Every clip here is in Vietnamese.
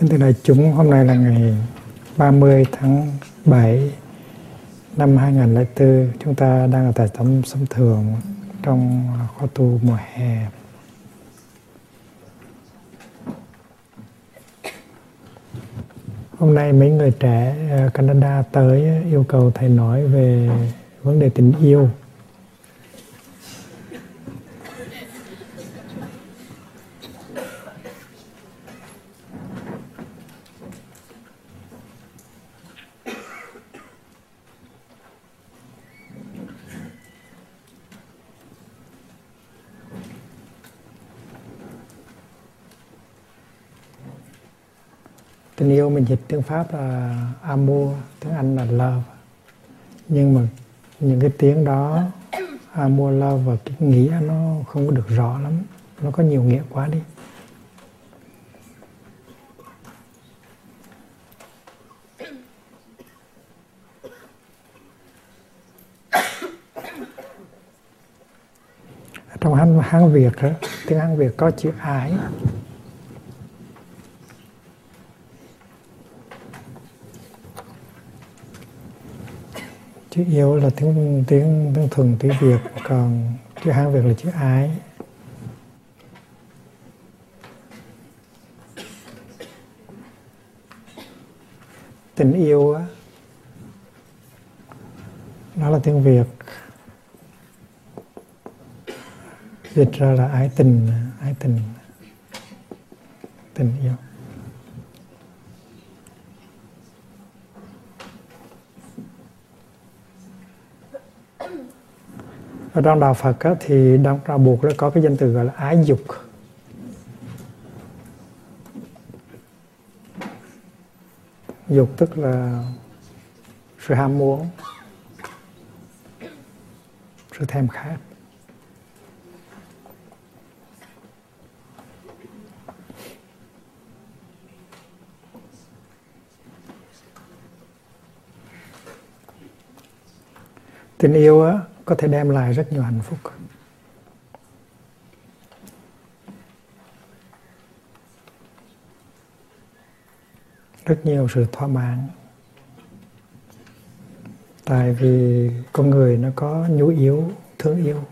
Kính thưa đại chúng, hôm nay là ngày 30 tháng 7 năm 2004. Chúng ta đang ở tại tấm sống thường trong khóa tu mùa hè. Hôm nay mấy người trẻ ờ, Canada tới ờ, yêu cầu thầy nói về vấn đề tình yêu. Tình yêu mình dịch tiếng pháp là amour tiếng anh là love. Nhưng mà những cái tiếng đó amour love và cái nghĩa nó không có được rõ lắm. Nó có nhiều nghĩa quá đi. Trong hán, hán Việt đó, tiếng Hán Việt có chữ ái. Chữ yêu là tiếng tiếng tiếng thuần tiếng việt, còn chữ hán việt là chữ ái. Tình yêu á, nó là tiếng việt. Dịch ra là ái tình ái tình tình yêu. Ở trong đạo Phật á, thì trong đạo buộc nó có cái danh từ gọi là ái dục. Dục tức là sự ham muốn sự thèm khát. Tình yêu á có thể đem lại rất nhiều hạnh phúc. Rất nhiều sự thỏa mãn. Tại vì con người nó có nhu yếu, thương yêu.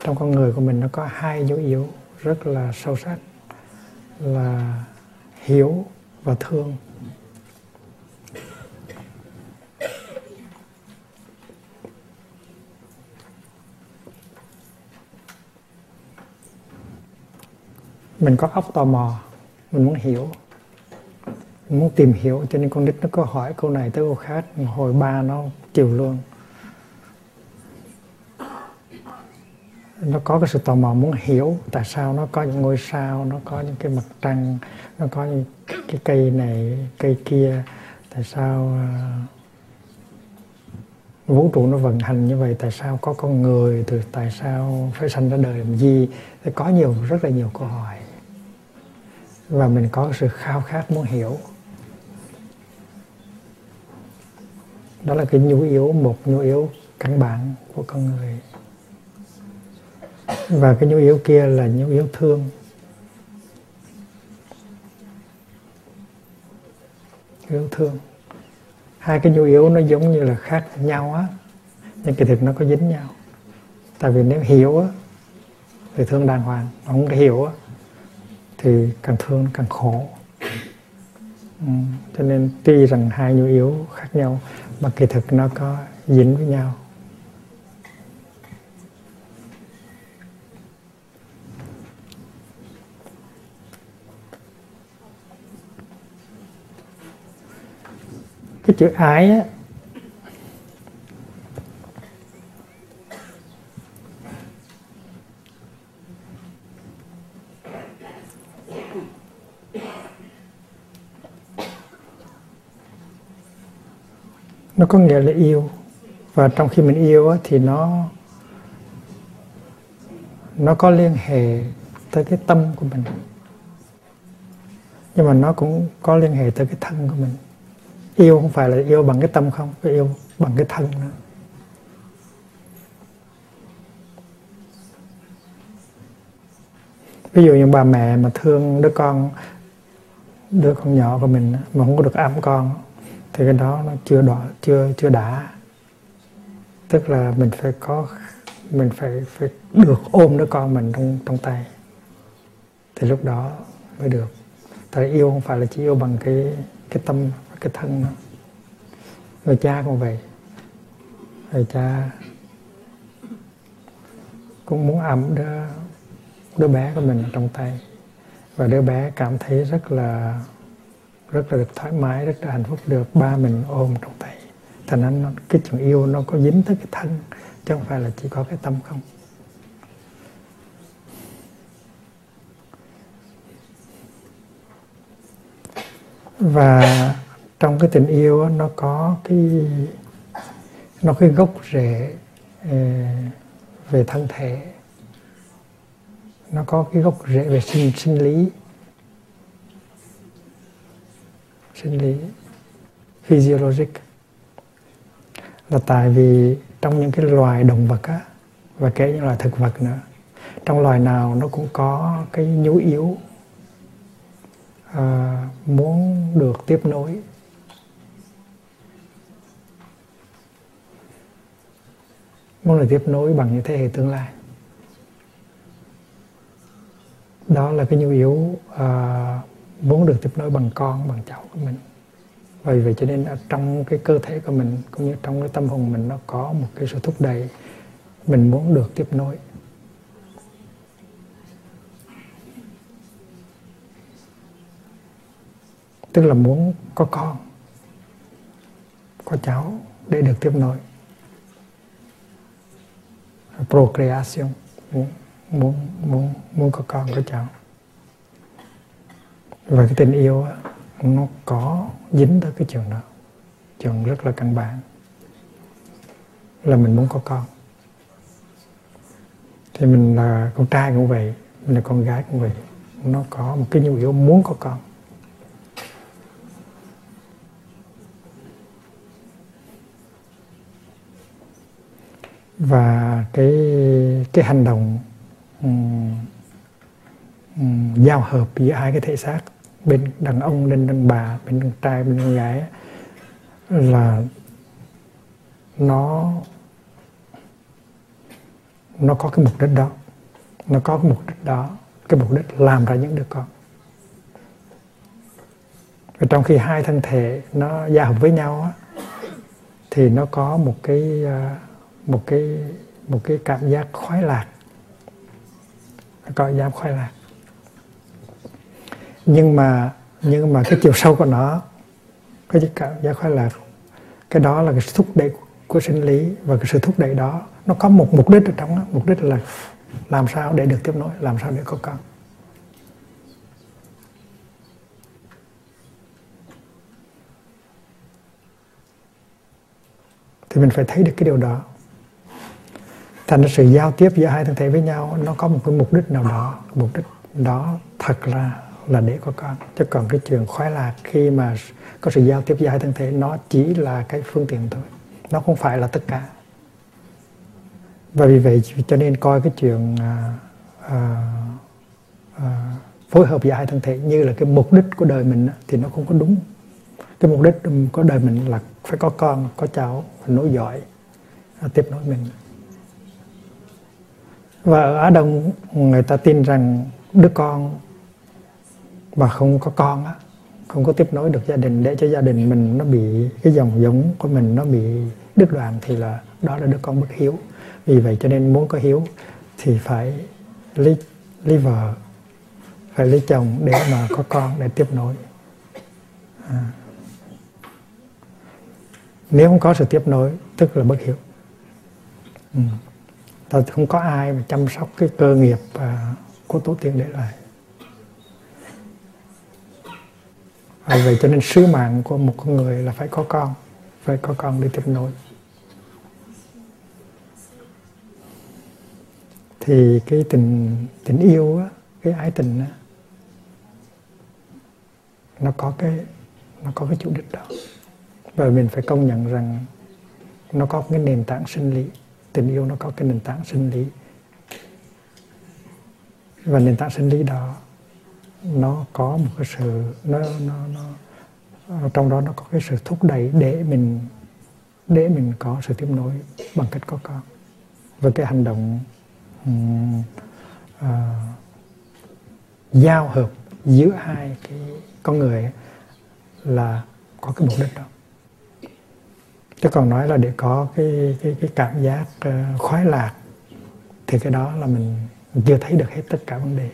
Trong con người của mình nó có hai nhu yếu, rất là sâu sắc, là hiểu và thương. Mình có óc tò mò. Mình muốn hiểu. Mình muốn tìm hiểu cho nên con nít nó có hỏi câu này tới câu khác. Hồi ba nó chịu luôn. Nó có cái sự tò mò muốn hiểu tại sao nó có những ngôi sao nó có những cái mặt trăng nó có những cái cây này cây kia. Tại sao uh, vũ trụ nó vận hành như vậy? Tại sao có con người? Từ tại sao phải sanh ra đời làm gì? Có nhiều rất là nhiều câu hỏi và mình có sự khao khát muốn hiểu. Đó là cái nhu yếu, một nhu yếu căn bản của con người. Và cái nhu yếu kia là nhu yếu thương. Yêu thương. Hai cái nhu yếu nó giống như là khác nhau á, nhưng kỳ thực nó có dính nhau. Tại vì nếu hiểu á, thì thương đàng hoàng. Không hiểu á thì càng thương càng khổ ừ. cho nên tuy rằng hai nhu yếu khác nhau mà kỳ thực nó có dính với nhau cái chữ ái á, nó có nghĩa là yêu. Và trong khi mình yêu á, thì nó nó có liên hệ tới cái tâm của mình. Nhưng mà nó cũng có liên hệ tới cái thân của mình. Yêu không phải là yêu bằng cái tâm không phải yêu bằng cái thân nữa. Ví dụ như bà mẹ mà thương đứa con đứa con nhỏ của mình mà không có được ấm con thì cái đó nó chưa đỏ, chưa chưa đã. Tức là mình phải có, mình phải phải được ôm đứa con mình trong trong tay. Thì lúc đó mới được. Tại yêu không phải là chỉ yêu bằng cái cái tâm, cái thân nữa người cha cũng vậy. Người cha cũng muốn ẩm đứa đứa bé của mình trong tay. Và đứa bé cảm thấy rất là rất là được thoải mái, rất là hạnh phúc được. Ba mình ôm trong tay. Thành nên cái chuyện yêu nó có dính tới cái thân, chứ không phải là chỉ có cái tâm không. Và trong cái tình yêu nó có cái, nó cái gốc rễ ờ, về thân thể. Nó có cái gốc rễ về sinh sinh lý. Sinh lý physiologic. Là tại vì trong những cái loài động vật á và kể những loài thực vật nữa trong loài nào nó cũng có cái nhu yếu à, muốn được tiếp nối. Muốn được tiếp nối bằng những thế hệ tương lai. Đó là cái nhu yếu à, muốn được tiếp nối bằng con, bằng cháu của mình. Vậy vậy cho nên ở trong cái cơ thể của mình, cũng như trong cái tâm hồn mình, nó có một cái sự thúc đẩy. Mình muốn được tiếp nối. Tức là muốn có con, có cháu để được tiếp nối. Procreation. Muốn muốn muốn muốn có con, có cháu và cái tình yêu nó có dính tới cái chuyện đó. Chuyện rất là căn bản. Là mình muốn có con. Thì mình là con trai cũng vậy mình là con gái cũng vậy. Nó có một cái nhu yếu muốn có con. Và cái cái hành động um, giao hợp giữa hai cái thể xác bên đàn ông lên đàn bà bên đàn trai bên đàn gái là nó nó có cái mục đích đó nó có cái mục đích đó cái mục đích làm ra những đứa con. Và trong khi hai thân thể nó giao hợp với nhau á, thì nó có một cái à, một cái một cái cảm giác khoái lạc. Có cảm giác khoái lạc nhưng mà nhưng mà cái chiều sâu của nó, cái cảm giác khoái lạc cái đó là cái thúc đẩy của sinh lý và cái sự thúc đẩy đó, nó có một mục đích ở trong đó mục đích là làm sao để được tiếp nối, làm sao để có con. Thì mình phải thấy được cái điều đó. Thành ra sự giao tiếp giữa hai thân thể với nhau, nó có một cái mục đích nào đó, mục đích đó thật ra là để có con. Chứ còn cái chuyện khoái lạc khi mà có sự giao tiếp giữa hai thân thể nó chỉ là cái phương tiện thôi. Nó không phải là tất cả. Và vì vậy cho nên coi cái chuyện à, à, à, phối hợp giữa hai thân thể như là cái mục đích của đời mình thì nó không có đúng. Cái mục đích của đời mình là phải có con có cháu phải nối dõi à, tiếp nối mình. Và ở Á Đông người ta tin rằng đứa con mà không có con á không có tiếp nối được gia đình để cho gia đình mình nó bị cái dòng giống của mình nó bị đứt đoạn thì là đó là đứa con bất hiếu. Vì vậy cho nên muốn có hiếu thì phải lấy lấy vợ phải lấy chồng để mà có con để tiếp nối. À. nếu không có sự tiếp nối tức là bất hiếu. Ừ. Ta không có ai mà chăm sóc cái cơ nghiệp à, của tổ tiên để lại. Và vậy cho nên sứ mạng của một con người là phải có con phải có con để tiếp nối. Thì cái tình tình yêu á, cái ái tình á, nó có cái nó có cái chủ đích đó. Và mình phải công nhận rằng nó có cái nền tảng sinh lý tình yêu nó có cái nền tảng sinh lý. Và nền tảng sinh lý đó nó có một cái sự nó nó nó trong đó nó có cái sự thúc đẩy để mình để mình có sự tiếp nối bằng cách có con. Với cái hành động um, uh, giao hợp giữa hai cái con người là có cái mục đích đó. Chứ còn nói là để có cái cái cái cảm giác uh, khoái lạc thì cái đó là mình chưa thấy được hết tất cả vấn đề.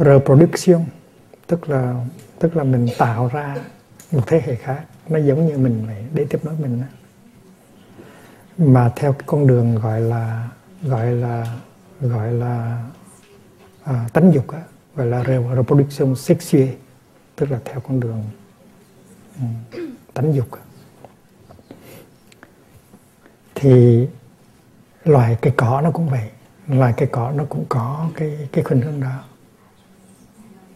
Reproduction tức là tức là mình tạo ra một thế hệ khác. Nó giống như mình vậy để tiếp nối mình mà theo cái con đường gọi là gọi là gọi là à, tánh dục á, gọi là reproduction sexual tức là theo con đường um, tánh dục thì loài cây cỏ nó cũng vậy loài cây cỏ nó cũng có cái cái khuynh hướng đó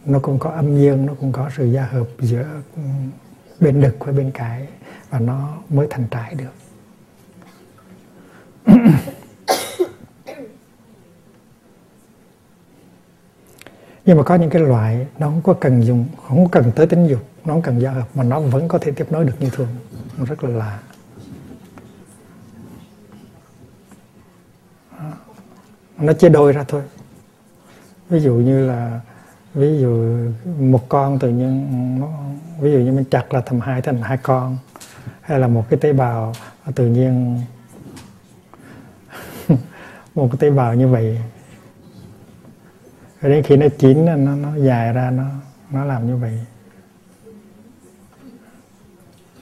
nó cũng có âm dương, nó cũng có sự gia hợp giữa ừ, bên đực với bên cái, và nó mới thành trái được. Nhưng mà có những cái loại nó không có cần dùng, không cần tới tính dục, nó không cần gia hợp, mà nó vẫn có thể tiếp nối được như thường. Nó rất là lạ. Nó chia đôi ra thôi. Ví dụ như là ví dụ một con tự nhiên ví dụ như mình chặt là thành hai thành hai con, hay là một cái tế bào tự nhiên một cái tế bào như vậy. Rồi đến khi nó chín nó nó dài ra, nó nó làm như vậy.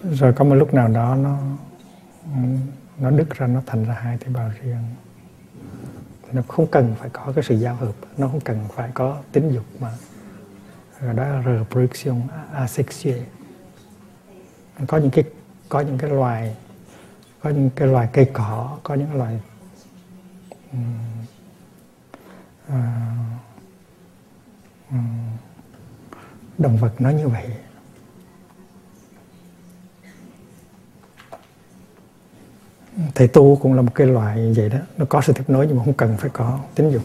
Rồi có một lúc nào đó nó nó đứt ra, nó thành ra hai tế bào riêng nó không cần phải có cái sự giao hợp nó không cần phải có tính dục mà. Rồi đó là reproduction asexual có những cái có những cái loài có những cái loài cây cỏ có những loài um, uh, um, động vật nó như vậy. Thầy tu cũng là một cái loại vậy đó. Nó có sự tiếp nối nhưng mà không cần phải có tính dục.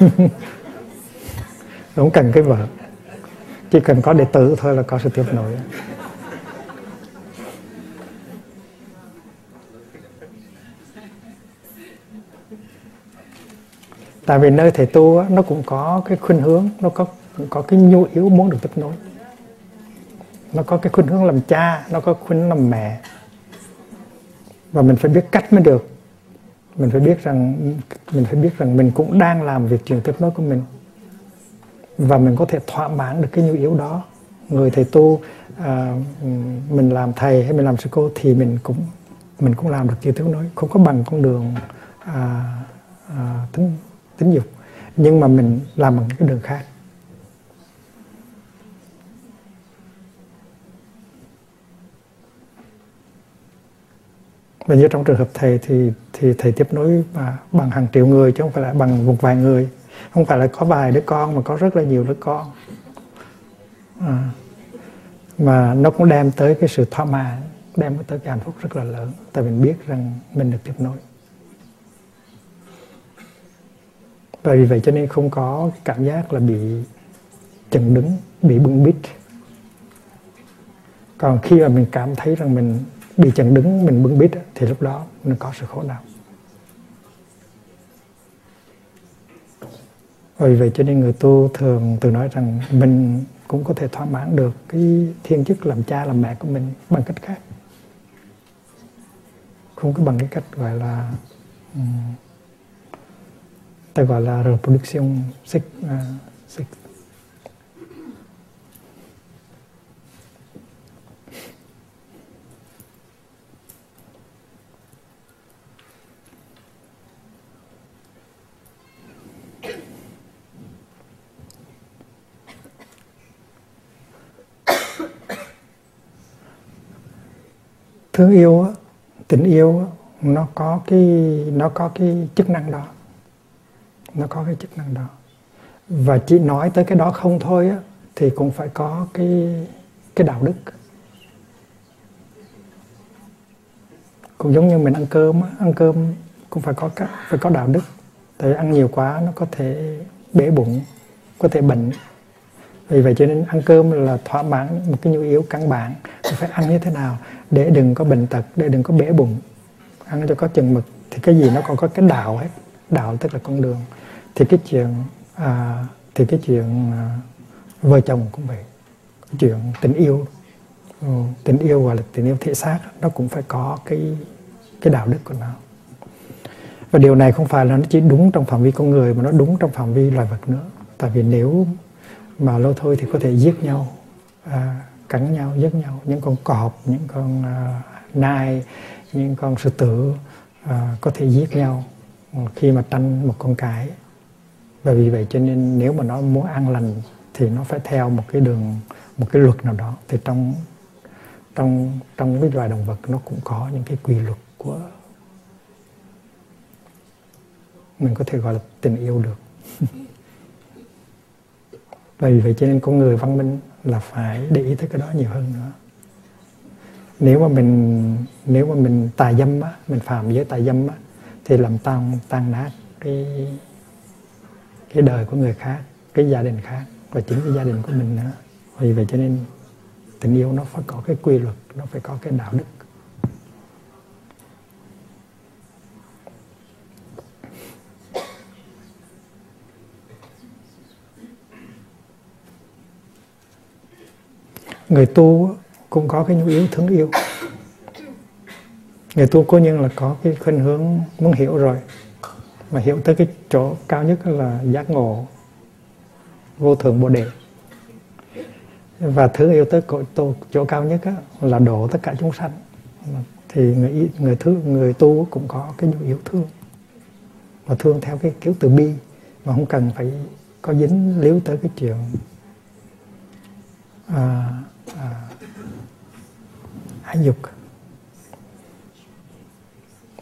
Không cần cái vợ. Chỉ cần có đệ tử thôi là có sự tiếp nối. Tại vì nơi thầy tu á, nó cũng có cái khuynh hướng nó có có cái nhu yếu muốn được tiếp nối. Nó có cái khuynh hướng làm cha nó có khuynh hướng làm mẹ và mình phải biết cách mới được. Mình phải biết rằng mình phải biết rằng mình cũng đang làm việc truyền tiếp nối của mình. Và mình có thể thỏa mãn được cái nhu yếu đó. Người thầy tu à, mình làm thầy hay mình làm sư cô thì mình cũng mình cũng làm được như tiếng nói không có bằng con đường à, à, tính tính dục. Nhưng mà mình làm bằng cái đường khác. Và như trong trường hợp thầy thì thì thầy tiếp nối mà bằng hàng triệu người chứ không phải là bằng một vài người. Không phải là có vài đứa con mà có rất là nhiều đứa con. À, mà nó cũng đem tới cái sự thỏa mãn đem tới cái hạnh phúc rất là lớn. Tại mình biết rằng mình được tiếp nối. Và vì vậy cho nên không có cảm giác là bị chừng đứng bị bưng bít. Còn khi mà mình cảm thấy rằng mình bị chẳng đứng mình bưng bít thì lúc đó mình có sự khổ đau. Vì vậy cho nên người tu thường từ nói rằng mình cũng có thể thỏa mãn được cái thiên chức làm cha làm mẹ của mình bằng cách khác. Không có bằng cái cách gọi là um, ta gọi là reproduction sex, uh, à, sex thương yêu tình yêu nó có cái, nó có cái chức năng đó. Nó có cái chức năng đó. Và chỉ nói tới cái đó không thôi á, thì cũng phải có cái cái đạo đức. Cũng giống như mình ăn cơm ăn cơm cũng phải có cái, phải có đạo đức. Tại vì ăn nhiều quá nó có thể bể bụng, có thể bệnh. Vì vậy cho nên ăn cơm là thỏa mãn một cái nhu yếu căn bản. Phải ăn như thế nào? Để đừng có bệnh tật để đừng có bể bụng. Ăn cho có chừng mực thì cái gì nó còn có cái đạo hết. Đạo tức là con đường. Thì cái chuyện à, thì cái chuyện à, vợ chồng cũng vậy. Chuyện tình yêu. Ừ, tình yêu gọi là tình yêu thể xác nó cũng phải có cái cái đạo đức của nó. Và điều này không phải là nó chỉ đúng trong phạm vi con người mà nó đúng trong phạm vi loài vật nữa. Tại vì nếu mà lâu thôi thì có thể giết nhau. À, cắn nhau giết nhau. Những con cọp những con uh, nai những con sư tử uh, có thể giết nhau khi mà tranh một con cái. Và vì vậy cho nên nếu mà nó muốn an lành thì nó phải theo một cái đường một cái luật nào đó. Thì trong trong trong cái loài động vật nó cũng có những cái quy luật của mình có thể gọi là tình yêu được. Vì vậy cho nên con người văn minh là phải để ý tới cái đó nhiều hơn nữa. Nếu mà mình, nếu mà mình tà dâm á, mình phạm giới tà dâm á, thì làm tan tan nát cái cái đời của người khác, cái gia đình khác và chính cái gia đình của mình nữa. Vì vậy cho nên tình yêu nó phải có cái quy luật, nó phải có cái đạo đức. Người tu cũng có cái nhu yếu thương yêu. Người tu cố nhiên là có cái khuynh hướng muốn hiểu rồi. Mà hiểu tới cái chỗ cao nhất là giác ngộ vô thường bồ đề. Và thứ yêu tới chỗ, chỗ cao nhất á, là độ tất cả chúng sanh. Thì người người thứ người tu cũng có cái nhu yếu thương. Và thương theo cái kiểu từ bi mà không cần phải có dính líu tới cái chuyện à, À. ái dục.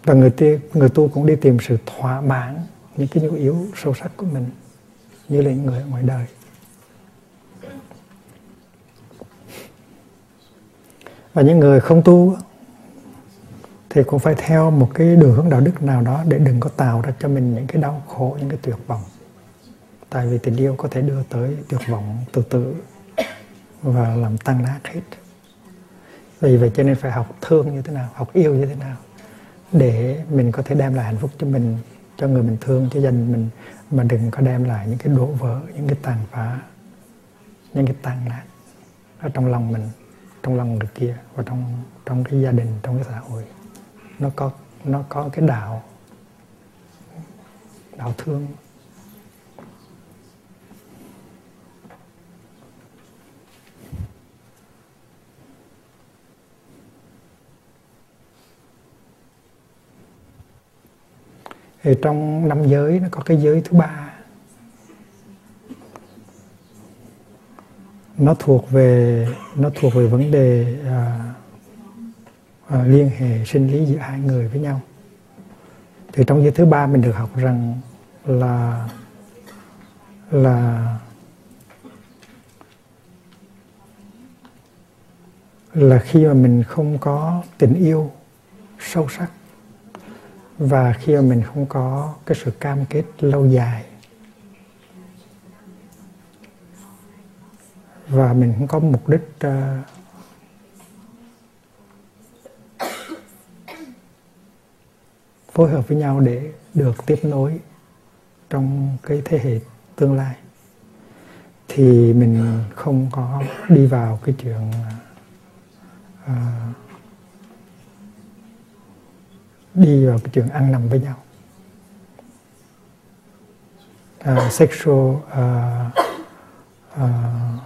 Và người tu, người tu cũng đi tìm sự thỏa mãn những cái nhu yếu sâu sắc của mình như là những người ở ngoài đời. Và những người không tu thì cũng phải theo một cái đường hướng đạo đức nào đó để đừng có tạo ra cho mình những cái đau khổ những cái tuyệt vọng. Tại vì tình yêu có thể đưa tới tuyệt vọng từ từ và làm tăng nát hết. Vì vậy cho nên phải học thương như thế nào, học yêu như thế nào để mình có thể đem lại hạnh phúc cho mình, cho người mình thương, cho gia đình mình, mà đừng có đem lại những cái đổ vỡ, những cái tàn phá, những cái tàn nát ở trong lòng mình, trong lòng người kia và trong trong cái gia đình, trong cái xã hội. Nó có nó có cái đạo đạo thương. Thì trong năm giới nó có cái giới thứ ba. Nó thuộc về nó thuộc về vấn đề à, à, liên hệ sinh lý giữa hai người với nhau. Thì trong giới thứ ba mình được học rằng là là là khi mà mình không có tình yêu sâu sắc và khi mà mình không có cái sự cam kết lâu dài và mình không có mục đích uh, phối hợp với nhau để được tiếp nối trong cái thế hệ tương lai thì mình không có đi vào cái chuyện uh, đi vào cái chuyện ăn nằm với nhau uh, sexual uh, uh,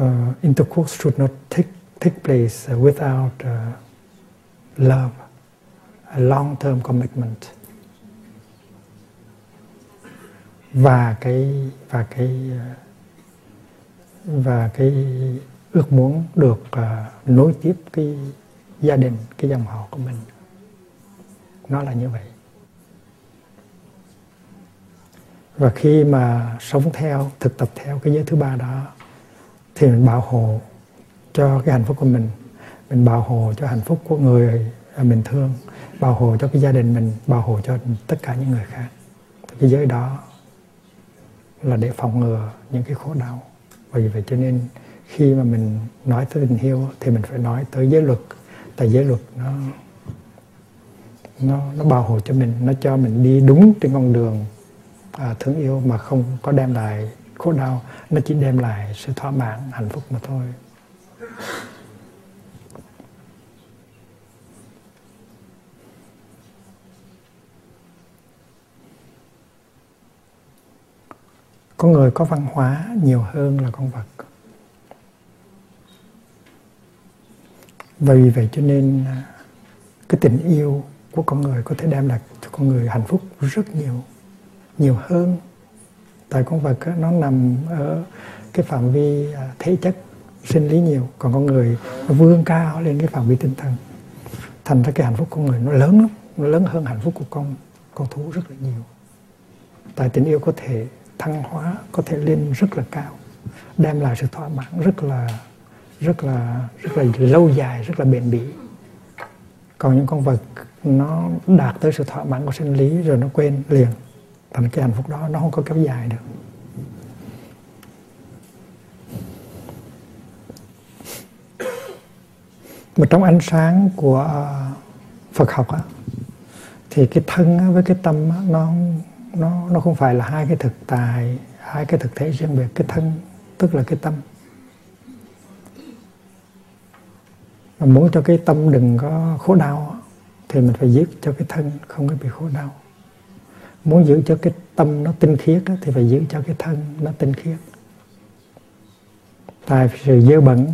uh, intercourse should not take take place without uh, love, a long-term commitment. Và cái và cái à, và cái ước muốn được uh, nối tiếp cái gia đình, cái dòng họ của mình. Nó là như vậy. Và khi mà sống theo, thực tập theo cái giới thứ ba đó thì mình bảo hộ cho cái hạnh phúc của mình. Mình bảo hộ cho hạnh phúc của người mình thương. Bảo hộ cho cái gia đình mình. Bảo hộ cho tất cả những người khác. Cái giới đó là để phòng ngừa những cái khổ đau. Vì vậy cho nên khi mà mình nói tới tình yêu thì mình phải nói tới giới luật tại giới luật nó nó nó bảo hộ cho mình nó cho mình đi đúng trên con đường à, thương yêu mà không có đem lại khổ đau. Nó chỉ đem lại sự thỏa mãn hạnh phúc mà thôi. Con người có văn hóa nhiều hơn là con vật. Và vì vậy cho nên à, cái tình yêu của con người có thể đem lại cho con người hạnh phúc rất nhiều nhiều hơn. Tại con vật nó nằm ở cái phạm vi à, thể chất sinh lý nhiều, còn con người nó vươn cao lên cái phạm vi tinh thần. Thành ra cái hạnh phúc con người nó lớn lắm, nó lớn hơn hạnh phúc của con con thú rất là nhiều. Tại tình yêu có thể thăng hóa có thể lên rất là cao, đem lại sự thỏa mãn rất là rất là rất là lâu dài rất là bền bỉ. Còn những con vật nó đạt tới sự thỏa mãn của sinh lý rồi nó quên liền thành cái hạnh phúc đó nó không có kéo dài được. Mà trong ánh sáng của ờ, Phật học á, thì cái thân với cái tâm á, nó nó nó không phải là hai cái thực tài hai cái thực thể riêng biệt. Cái thân tức là cái tâm. Mà muốn cho cái tâm đừng có khổ đau thì mình phải giữ cho cái thân không có bị khổ đau. Muốn giữ cho cái tâm nó tinh khiết thì phải giữ cho cái thân nó tinh khiết. Tại sự dơ bẩn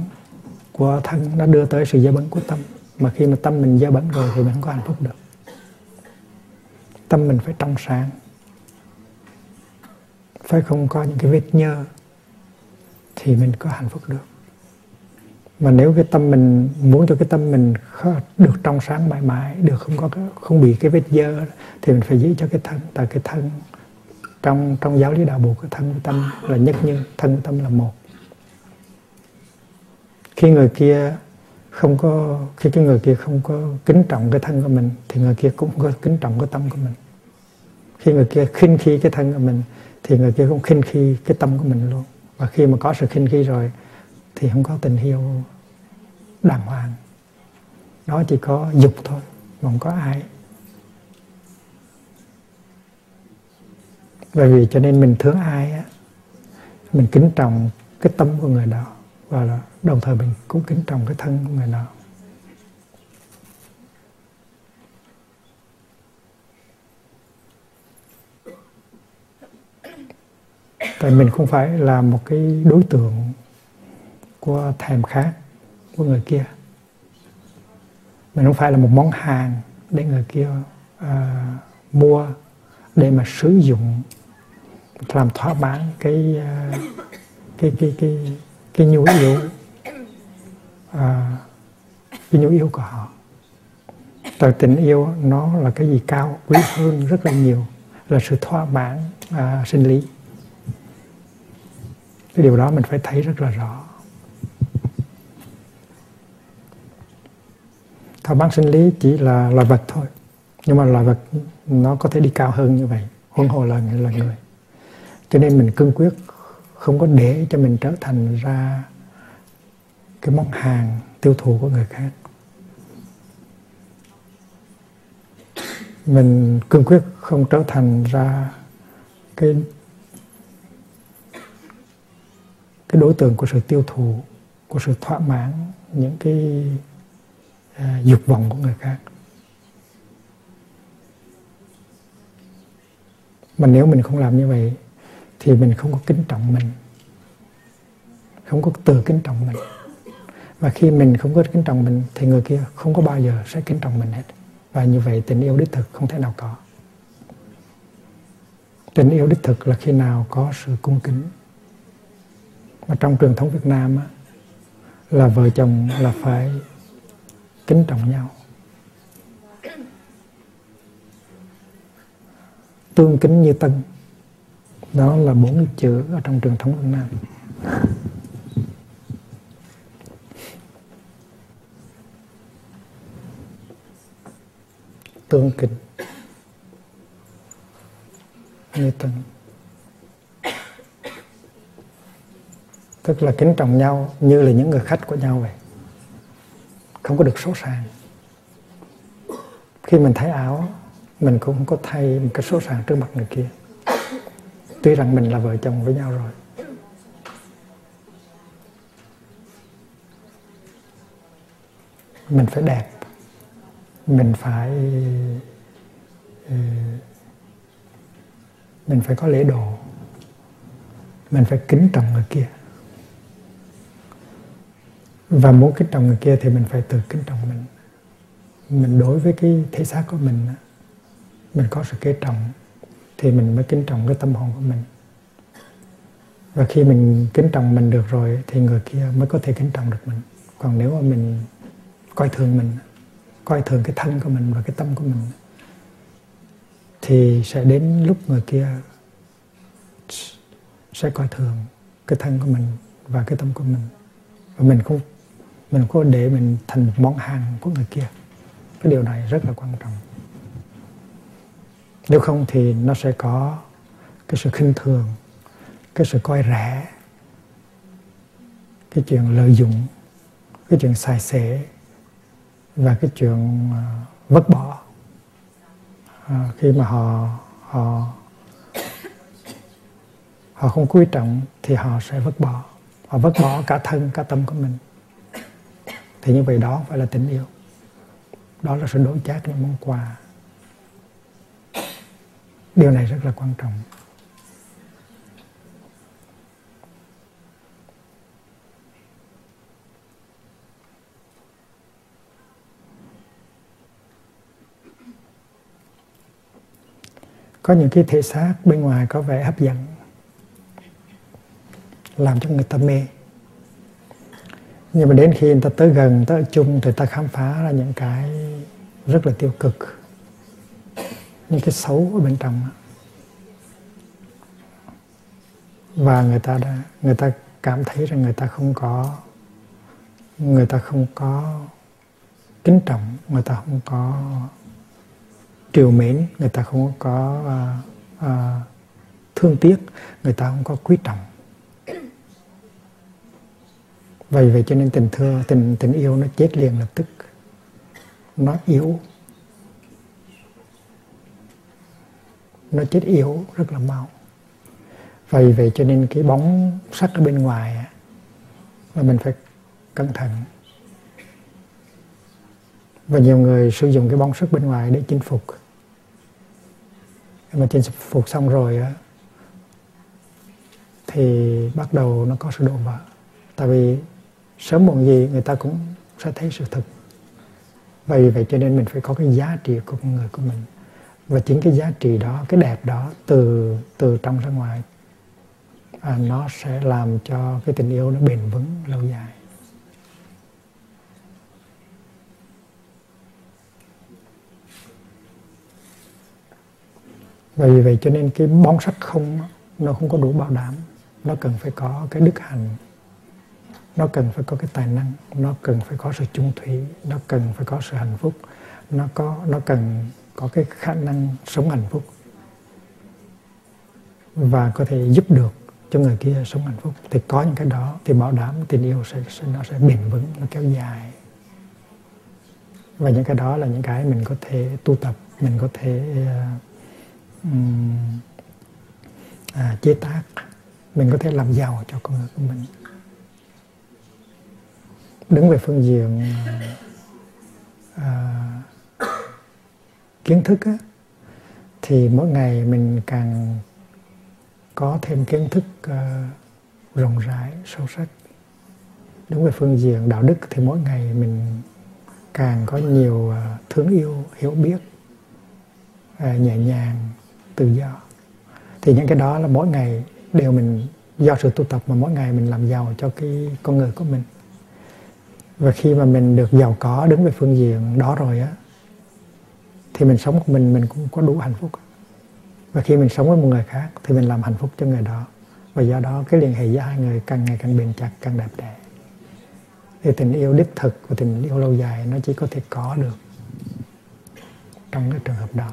của thân nó đưa tới sự dơ bẩn của tâm. Mà khi mà tâm mình dơ bẩn rồi thì mình không có hạnh phúc được. Tâm mình phải trong sáng. Phải không có những cái vết nhơ thì mình có hạnh phúc được mà nếu cái tâm mình muốn cho cái tâm mình được trong sáng mãi mãi, được không có không bị cái vết dơ, thì mình phải giữ cho cái thân, tại cái thân, trong trong giáo lý đạo buộc cái thân với tâm là nhất như thân tâm là một. Khi người kia không có, khi cái người kia không có kính trọng cái thân của mình, thì người kia cũng có kính trọng cái tâm của mình. Khi người kia khinh khi cái thân của mình, thì người kia cũng khinh khi cái tâm của mình luôn. Và khi mà có sự khinh khi rồi thì không có tình yêu đàng hoàng. Đó chỉ có dục thôi mà không có ai. Bởi vì cho nên mình thương ai á, mình kính trọng cái tâm của người đó, và là đồng thời mình cũng kính trọng cái thân của người đó. Tại mình không phải là một cái đối tượng của thèm khát của người kia. Mình không phải là một món hàng để người kia uh, mua để mà sử dụng làm thỏa mãn cái uh, cái cái cái cái nhu yếu uh, cái nhu yếu của họ. Từ tình yêu nó là cái gì cao quý hơn rất là nhiều là sự thỏa mãn uh, sinh lý. Cái điều đó mình phải thấy rất là rõ. Thỏa bán sinh lý chỉ là loài vật thôi, nhưng mà loài vật nó có thể đi cao hơn như vậy huân hồ là là người. Cho nên mình cương quyết không có để cho mình trở thành ra cái món hàng tiêu thụ của người khác. Mình cương quyết không trở thành ra cái cái đối tượng của sự tiêu thụ, của sự thỏa mãn những cái À, dục vọng của người khác. Mà nếu mình không làm như vậy thì mình không có kính trọng mình không có tự kính trọng mình. Và khi mình không có kính trọng mình thì người kia không có bao giờ sẽ kính trọng mình hết. Và như vậy tình yêu đích thực không thể nào có. Tình yêu đích thực là khi nào có sự cung kính. Mà trong truyền thống Việt Nam á, là vợ chồng là phải kính trọng nhau. Tương kính như tân. Đó là bốn chữ ở trong truyền thống Việt Nam. Tương kính như tân. Tức là kính trọng nhau như là những người khách của nhau vậy không có được số sàng khi mình thấy áo, mình cũng không có thay một cái số sàng trước mặt người kia. Tuy rằng mình là vợ chồng với nhau rồi. Mình phải đẹp. Mình phải ờ, mình phải có lễ độ. Mình phải kính trọng người kia và muốn kính trọng người kia thì mình phải tự kính trọng mình. Mình đối với cái thể xác của mình mình có sự kế trọng, thì mình mới kính trọng cái tâm hồn của mình. Và khi mình kính trọng mình được rồi thì người kia mới có thể kính trọng được mình. Còn nếu mà mình coi thường mình, coi thường cái thân của mình và cái tâm của mình, thì sẽ đến lúc người kia sẽ coi thường cái thân của mình và cái tâm của mình. Và mình không mình có để mình thành món hàng của người kia. Cái điều này rất là quan trọng. Nếu không thì nó sẽ có cái sự khinh thường cái sự coi rẻ cái chuyện lợi dụng cái chuyện xài xể và cái chuyện à, vứt bỏ. À, khi mà họ họ họ không quý trọng thì họ sẽ vứt bỏ. Họ vứt bỏ cả thân cả tâm của mình thì như vậy đó phải là tình yêu. Đó là sự đổi chác những món quà. Điều này rất là quan trọng. Có những cái thể xác bên ngoài có vẻ hấp dẫn, làm cho người ta mê nhưng mà đến khi người ta tới gần tới chung thì ta khám phá ra những cái rất là tiêu cực. Những cái xấu ở bên trong và người ta đã người ta cảm thấy rằng người ta không có người ta không có kính trọng người ta không có triều mến người ta không có uh, uh, thương tiếc người ta không có quý trọng vậy vậy cho nên tình thương tình tình yêu nó chết liền lập tức. Nó yếu. Nó chết yếu, rất là mau. Vậy vậy cho nên cái bóng sắc ở bên ngoài là mình phải cẩn thận. Và nhiều người sử dụng cái bóng sắc bên ngoài để chinh phục. Mà chinh phục xong rồi á, thì bắt đầu nó có sự đổ vỡ. Tại vì sớm muộn gì người ta cũng sẽ thấy sự thật. Vì vậy cho nên mình phải có cái giá trị của con người của mình. Và chính cái giá trị đó cái đẹp đó từ từ trong ra ngoài à, nó sẽ làm cho cái tình yêu nó bền vững lâu dài. Và vì vậy cho nên cái bóng sắc không nó không có đủ bảo đảm. Nó cần phải có cái đức hạnh nó cần phải có cái tài năng nó cần phải có sự chung thủy nó cần phải có sự hạnh phúc nó có nó cần có cái khả năng sống hạnh phúc và có thể giúp được cho người kia sống hạnh phúc. Thì có những cái đó thì bảo đảm tình yêu sẽ, sẽ nó sẽ bền vững nó kéo dài. Và những cái đó là những cái mình có thể tu tập mình có thể uh, um, à, chế tác mình có thể làm giàu cho con người của mình đứng về phương diện à, kiến thức á, thì mỗi ngày mình càng có thêm kiến thức à, rộng rãi sâu sắc. Đứng về phương diện đạo đức thì mỗi ngày mình càng có nhiều à, thương yêu hiểu biết à, nhẹ nhàng tự do. Thì những cái đó là mỗi ngày đều mình do sự tu tập mà mỗi ngày mình làm giàu cho cái con người của mình và khi mà mình được giàu có đứng về phương diện đó rồi á thì mình sống của mình mình cũng có đủ hạnh phúc. Và khi mình sống với một người khác thì mình làm hạnh phúc cho người đó. Và do đó cái liên hệ giữa hai người càng ngày càng bền chặt càng đẹp đẽ. Thì tình yêu đích thực và tình yêu lâu dài nó chỉ có thể có được trong cái trường hợp đó.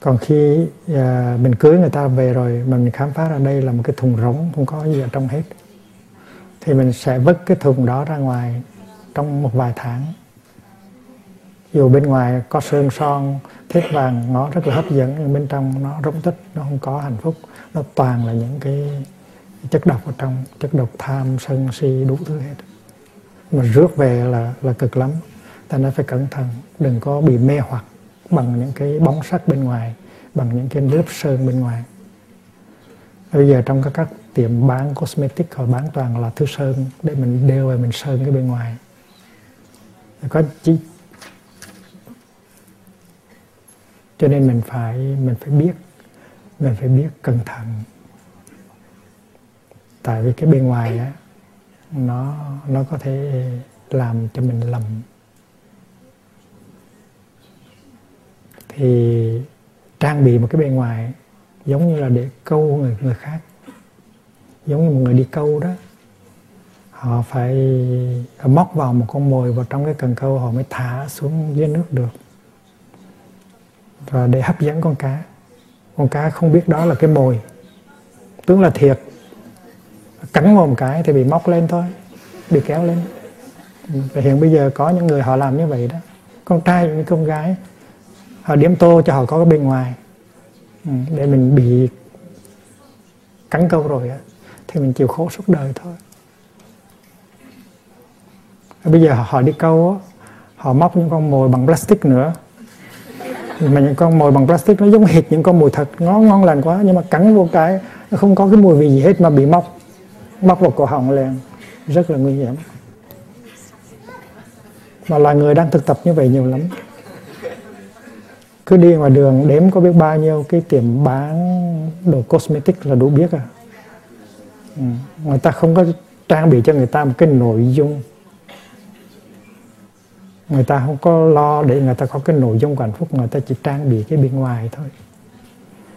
Còn khi à, mình cưới người ta về rồi mình khám phá ra đây là một cái thùng rỗng không có gì ở trong hết thì mình sẽ vứt cái thùng đó ra ngoài trong một vài tháng. Dù bên ngoài có sơn son thiết vàng, nó rất là hấp dẫn, nhưng bên trong nó rỗng tích, nó không có hạnh phúc. Nó toàn là những cái chất độc ở trong, chất độc tham, sân si, đủ thứ hết. Mà rước về là là cực lắm. Ta nên phải cẩn thận, đừng có bị mê hoặc bằng những cái bóng sắc bên ngoài, bằng những cái lớp sơn bên ngoài. Bây giờ trong các các tiệm bán cosmetic họ bán toàn là thứ sơn, để mình đeo và mình sơn cái bên ngoài. Có chỉ cho nên mình phải mình phải biết, mình phải biết cẩn thận. Tại vì cái bên ngoài á, nó nó có thể làm cho mình lầm. Thì trang bị một cái bên ngoài giống như là để câu người người khác giống như một người đi câu đó. Họ phải móc vào một con mồi vào trong cái cần câu, họ mới thả xuống dưới nước được. Và để hấp dẫn con cá. Con cá không biết đó là cái mồi. Tướng là thiệt. Cắn vào một cái thì bị móc lên thôi, bị kéo lên. Và hiện bây giờ có những người họ làm như vậy đó. Con trai với con gái, họ điểm tô cho họ có cái bên ngoài. Ừ, để mình bị cắn câu rồi á thì mình chịu khổ suốt đời thôi. Bây giờ họ đi câu họ móc những con mồi bằng plastic nữa. Mà những con mồi bằng plastic nó giống hệt những con mồi thật ngon ngon lành quá, nhưng mà cắn vô cái, nó không có cái mùi vị gì hết mà bị móc móc vào cổ họng liền. Rất là nguy hiểm. Mà loài người đang thực tập như vậy nhiều lắm. Cứ đi ngoài đường đếm có biết bao nhiêu cái tiệm bán đồ cosmetic là đủ biết à ừ. người ta không có trang bị cho người ta một cái nội dung. Người ta không có lo để người ta có cái nội dung của hạnh phúc người ta chỉ trang bị cái bên ngoài thôi.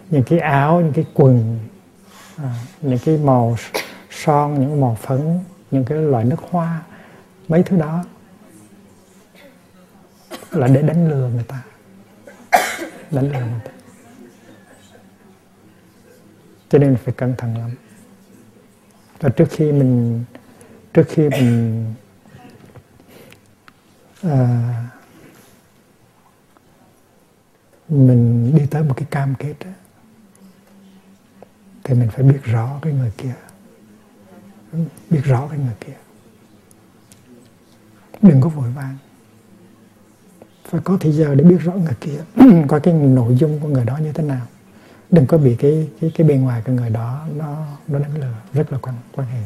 Những cái áo những cái quần à, những cái màu son những màu phấn những cái loại nước hoa mấy thứ đó là để đánh lừa người ta. Đánh lừa người ta. Cho nên phải cẩn thận lắm và trước khi mình trước khi mình à, mình đi tới một cái cam kết đó, thì mình phải biết rõ cái người kia. Biết rõ cái người kia. Đừng có vội vàng. Phải có thời giờ để biết rõ người kia coi cái nội dung của người đó như thế nào đừng có bị cái cái cái bên ngoài cái người đó nó nó đánh lừa. Rất là quan quan hệ.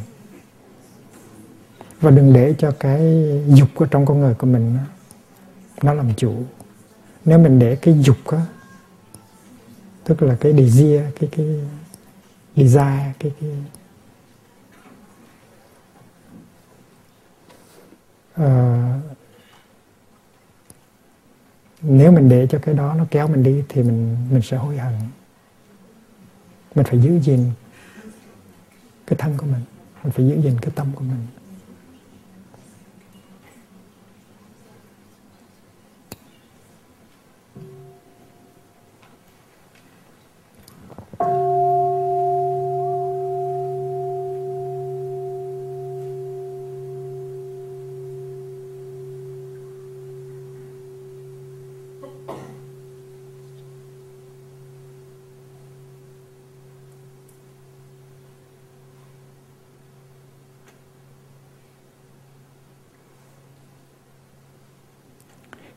Và đừng để cho cái dục ở trong con người của mình nó, nó làm chủ. Nếu mình để cái dục á tức là cái desire cái cái desire cái cái uh, nếu mình để cho cái đó nó kéo mình đi thì mình mình sẽ hối hận mình phải giữ gìn cái thân của mình. Mình phải giữ gìn cái tâm của mình.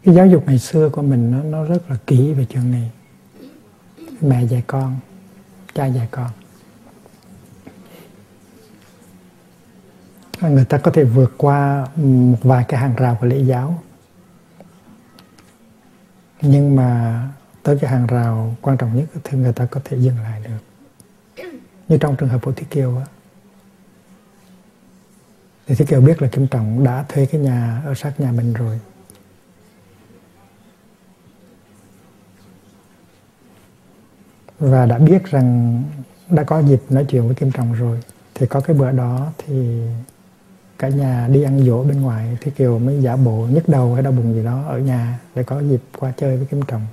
Cái giáo dục ngày xưa của mình nó, nó rất là kỹ về chuyện này. Mẹ dạy con cha dạy con. Người ta có thể vượt qua ừ, một vài cái hàng rào của lễ giáo. Nhưng mà tới cái hàng rào quan trọng nhất thì người ta có thể dừng lại được. Như trong trường hợp của Thiết Kiều á. Thì Thiết Kiều biết là Kim Trọng đã thuê cái nhà ở sát nhà mình rồi. Và đã biết rằng đã có dịp nói chuyện với Kim Trọng rồi. Thì có cái bữa đó thì cả nhà đi ăn dỗ bên ngoài thì kiều mới giả bộ nhức đầu hay đau bụng gì đó ở nhà để có dịp qua chơi với kim trọng.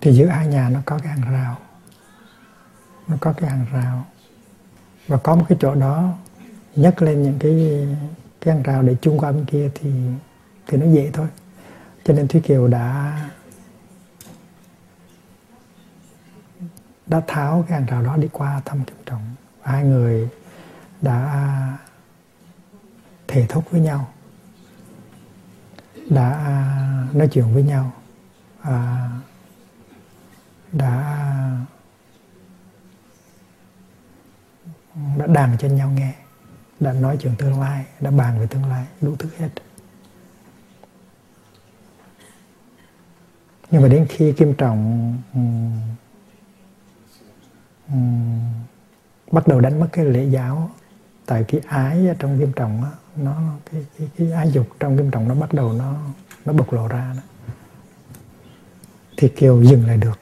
Thì giữa hai nhà nó có cái hàng rào. Nó có cái hàng rào và có một cái chỗ đó nhấc lên những cái cái hàng rào để chung qua bên kia thì thì nó dễ thôi. Cho nên thúy kiều đã đã tháo cái hàng rào đó đi qua thăm kim trọng. Hai người đã thể thúc với nhau đã nói chuyện với nhau à, đã đã đàn cho nhau nghe đã nói chuyện tương lai đã bàn về tương lai đủ thứ hết. Nhưng mà đến khi kim trọng um, um, bắt đầu đánh mất cái lễ giáo tại cái ái trong kim trọng đó, nó cái, cái, cái ái dục trong kim trọng nó bắt đầu nó nó bộc lộ ra đó. thì kiều dừng lại được.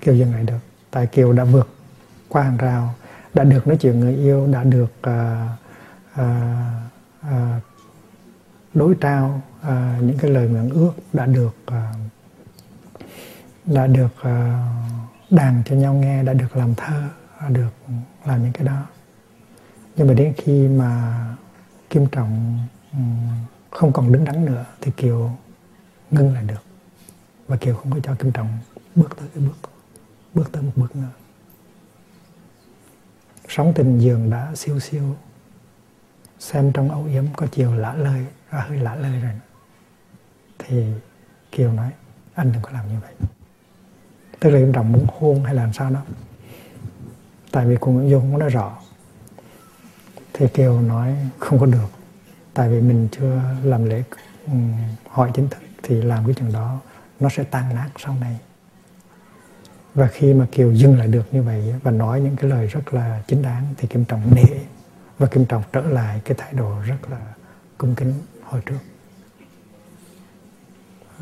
Kiều dừng lại được. Tại kiều đã vượt qua hàng rào đã được nói chuyện người yêu đã được à, à, à, đối trao à, những cái lời nguyện ước đã được à, đã được à, đàn cho nhau nghe đã được làm thơ đã được làm những cái đó. Nhưng mà đến khi mà kim trọng không còn đứng đắn nữa thì kiều ngưng lại được. Và kiều không có cho kim trọng bước tới cái bước bước tới một bước nữa sóng tình giường đã siêu siêu. Xem trong âu yếm có chiều lạ lời ra hơi lạ lời rồi. Thì kiều nói anh đừng có làm như vậy. Tức là em trọng muốn hôn hay làm sao đó. Tại vì cùng dung không nói rõ. Thì kiều nói không có được. Tại vì mình chưa làm lễ ừ, um, hỏi chính thức thì làm cái chuyện đó nó sẽ tan nát sau này và khi mà kiều dừng lại được như vậy và nói những cái lời rất là chính đáng thì kim trọng nể và kim trọng trở lại cái thái độ rất là cung kính hồi trước.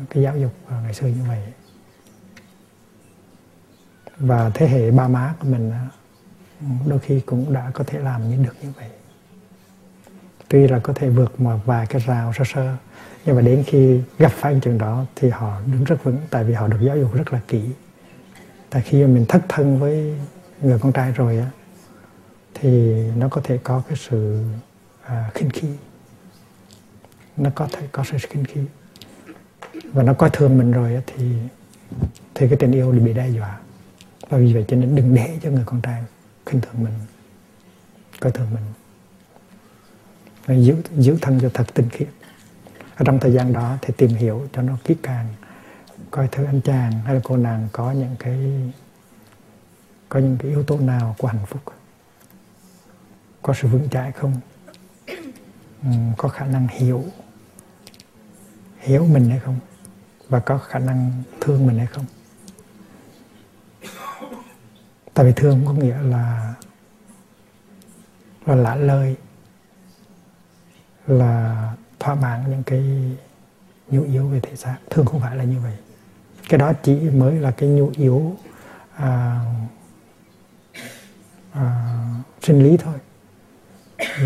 Cái giáo dục ngày xưa như vậy. Và thế hệ ba má của mình đôi khi cũng đã có thể làm những được như vậy. Tuy là có thể vượt một vài cái rào sơ sơ, nhưng mà đến khi gặp phải trường đó thì họ đứng rất vững, tại vì họ được giáo dục rất là kỹ tại khi mình thất thân với người con trai rồi á thì nó có thể có cái sự à, khinh khi nó có thể có sự khinh khi và nó coi thường mình rồi á, thì thì cái tình yêu bị đe dọa. Và vì vậy cho nên đừng để cho người con trai khinh thường mình coi thường mình. Nên giữ giữ thân cho thật tinh khiết. Ở trong thời gian đó thì tìm hiểu cho nó kỹ càng coi thử anh chàng hay là cô nàng có những cái, có những cái yếu tố nào của hạnh phúc? Có sự vững chãi không? Ừ, có khả năng hiểu hiểu mình hay không? Và có khả năng thương mình hay không? Tại vì thương có nghĩa là là lạ lời, là thỏa mãn những cái nhu yếu về thể xác. Thương không phải là như vậy cái đó chỉ mới là cái nhu yếu à, à, sinh lý thôi.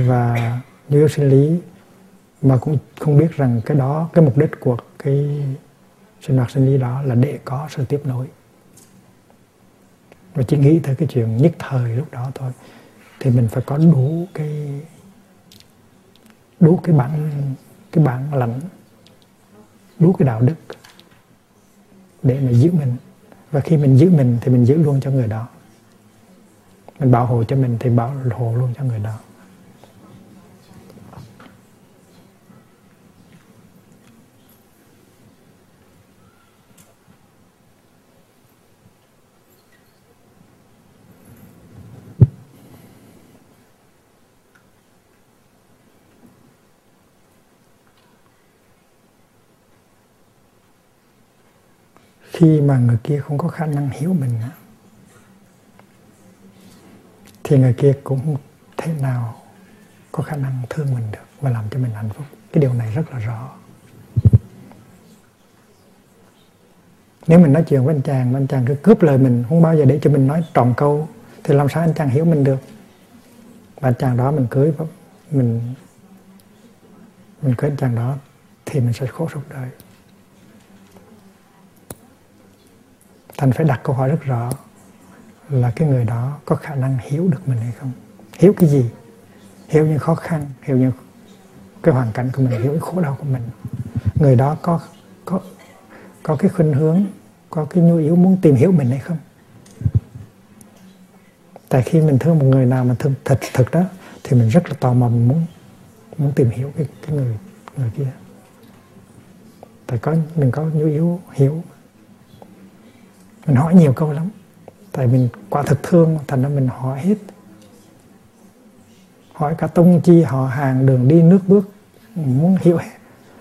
Và nhu yếu sinh lý mà cũng không biết rằng cái đó cái mục đích của cái sinh hoạt sinh lý đó là để có sự tiếp nối. Và chỉ nghĩ tới cái chuyện nhất thời lúc đó thôi thì mình phải có đủ cái đủ cái bản cái bản lãnh đủ cái đạo đức để mà giữ mình. Và khi mình giữ mình thì mình giữ luôn cho người đó. Mình bảo hộ cho mình thì bảo hộ luôn cho người đó. Khi mà người kia không có khả năng hiểu mình thì người kia cũng thế nào có khả năng thương mình được và làm cho mình hạnh phúc. Cái điều này rất là rõ. Nếu mình nói chuyện với anh chàng mà anh chàng cứ cướp lời mình, không bao giờ để cho mình nói tròn câu, thì làm sao anh chàng hiểu mình được? Và anh chàng đó mình cưới mình mình cưới anh chàng đó thì mình sẽ khổ suốt đời. Thành phải đặt câu hỏi rất rõ là cái người đó có khả năng hiểu được mình hay không? Hiểu cái gì? Hiểu những khó khăn, hiểu những cái hoàn cảnh của mình, hiểu cái khổ đau của mình. Người đó có có có cái khuynh hướng, có cái nhu yếu muốn tìm hiểu mình hay không? Tại khi mình thương một người nào mà thương thật thật đó, thì mình rất là tò mò mình muốn muốn tìm hiểu cái cái người người kia. Tại có, mình có nhu yếu, hiểu mình hỏi nhiều câu lắm. Tại mình quả thực thương thành ra mình hỏi hết. Hỏi cả tông chi họ hàng đường đi nước bước. Muốn hiểu hết.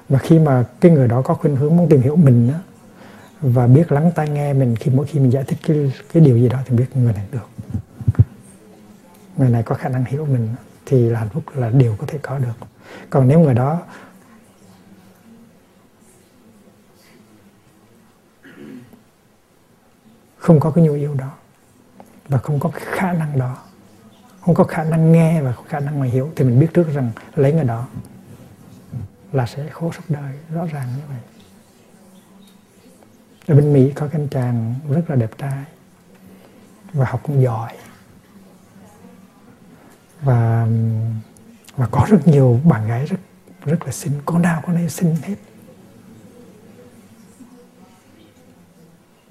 Và khi mà cái người đó có khuynh hướng muốn tìm hiểu mình đó, và biết lắng tai nghe mình khi mỗi khi mình giải thích cái cái điều gì đó thì biết người này được. Người này có khả năng hiểu mình thì là hạnh phúc là điều có thể có được. Còn nếu người đó không có cái nhu yếu đó. Và không có cái khả năng đó. Không có khả năng nghe và khả năng mà hiểu. Thì mình biết trước rằng lấy người đó là sẽ khổ suốt đời. Rõ ràng như vậy. Ở bên Mỹ có cái anh chàng rất là đẹp trai và học cũng giỏi. Và và có rất nhiều bạn gái rất rất là xinh. Con nào con ấy xinh hết.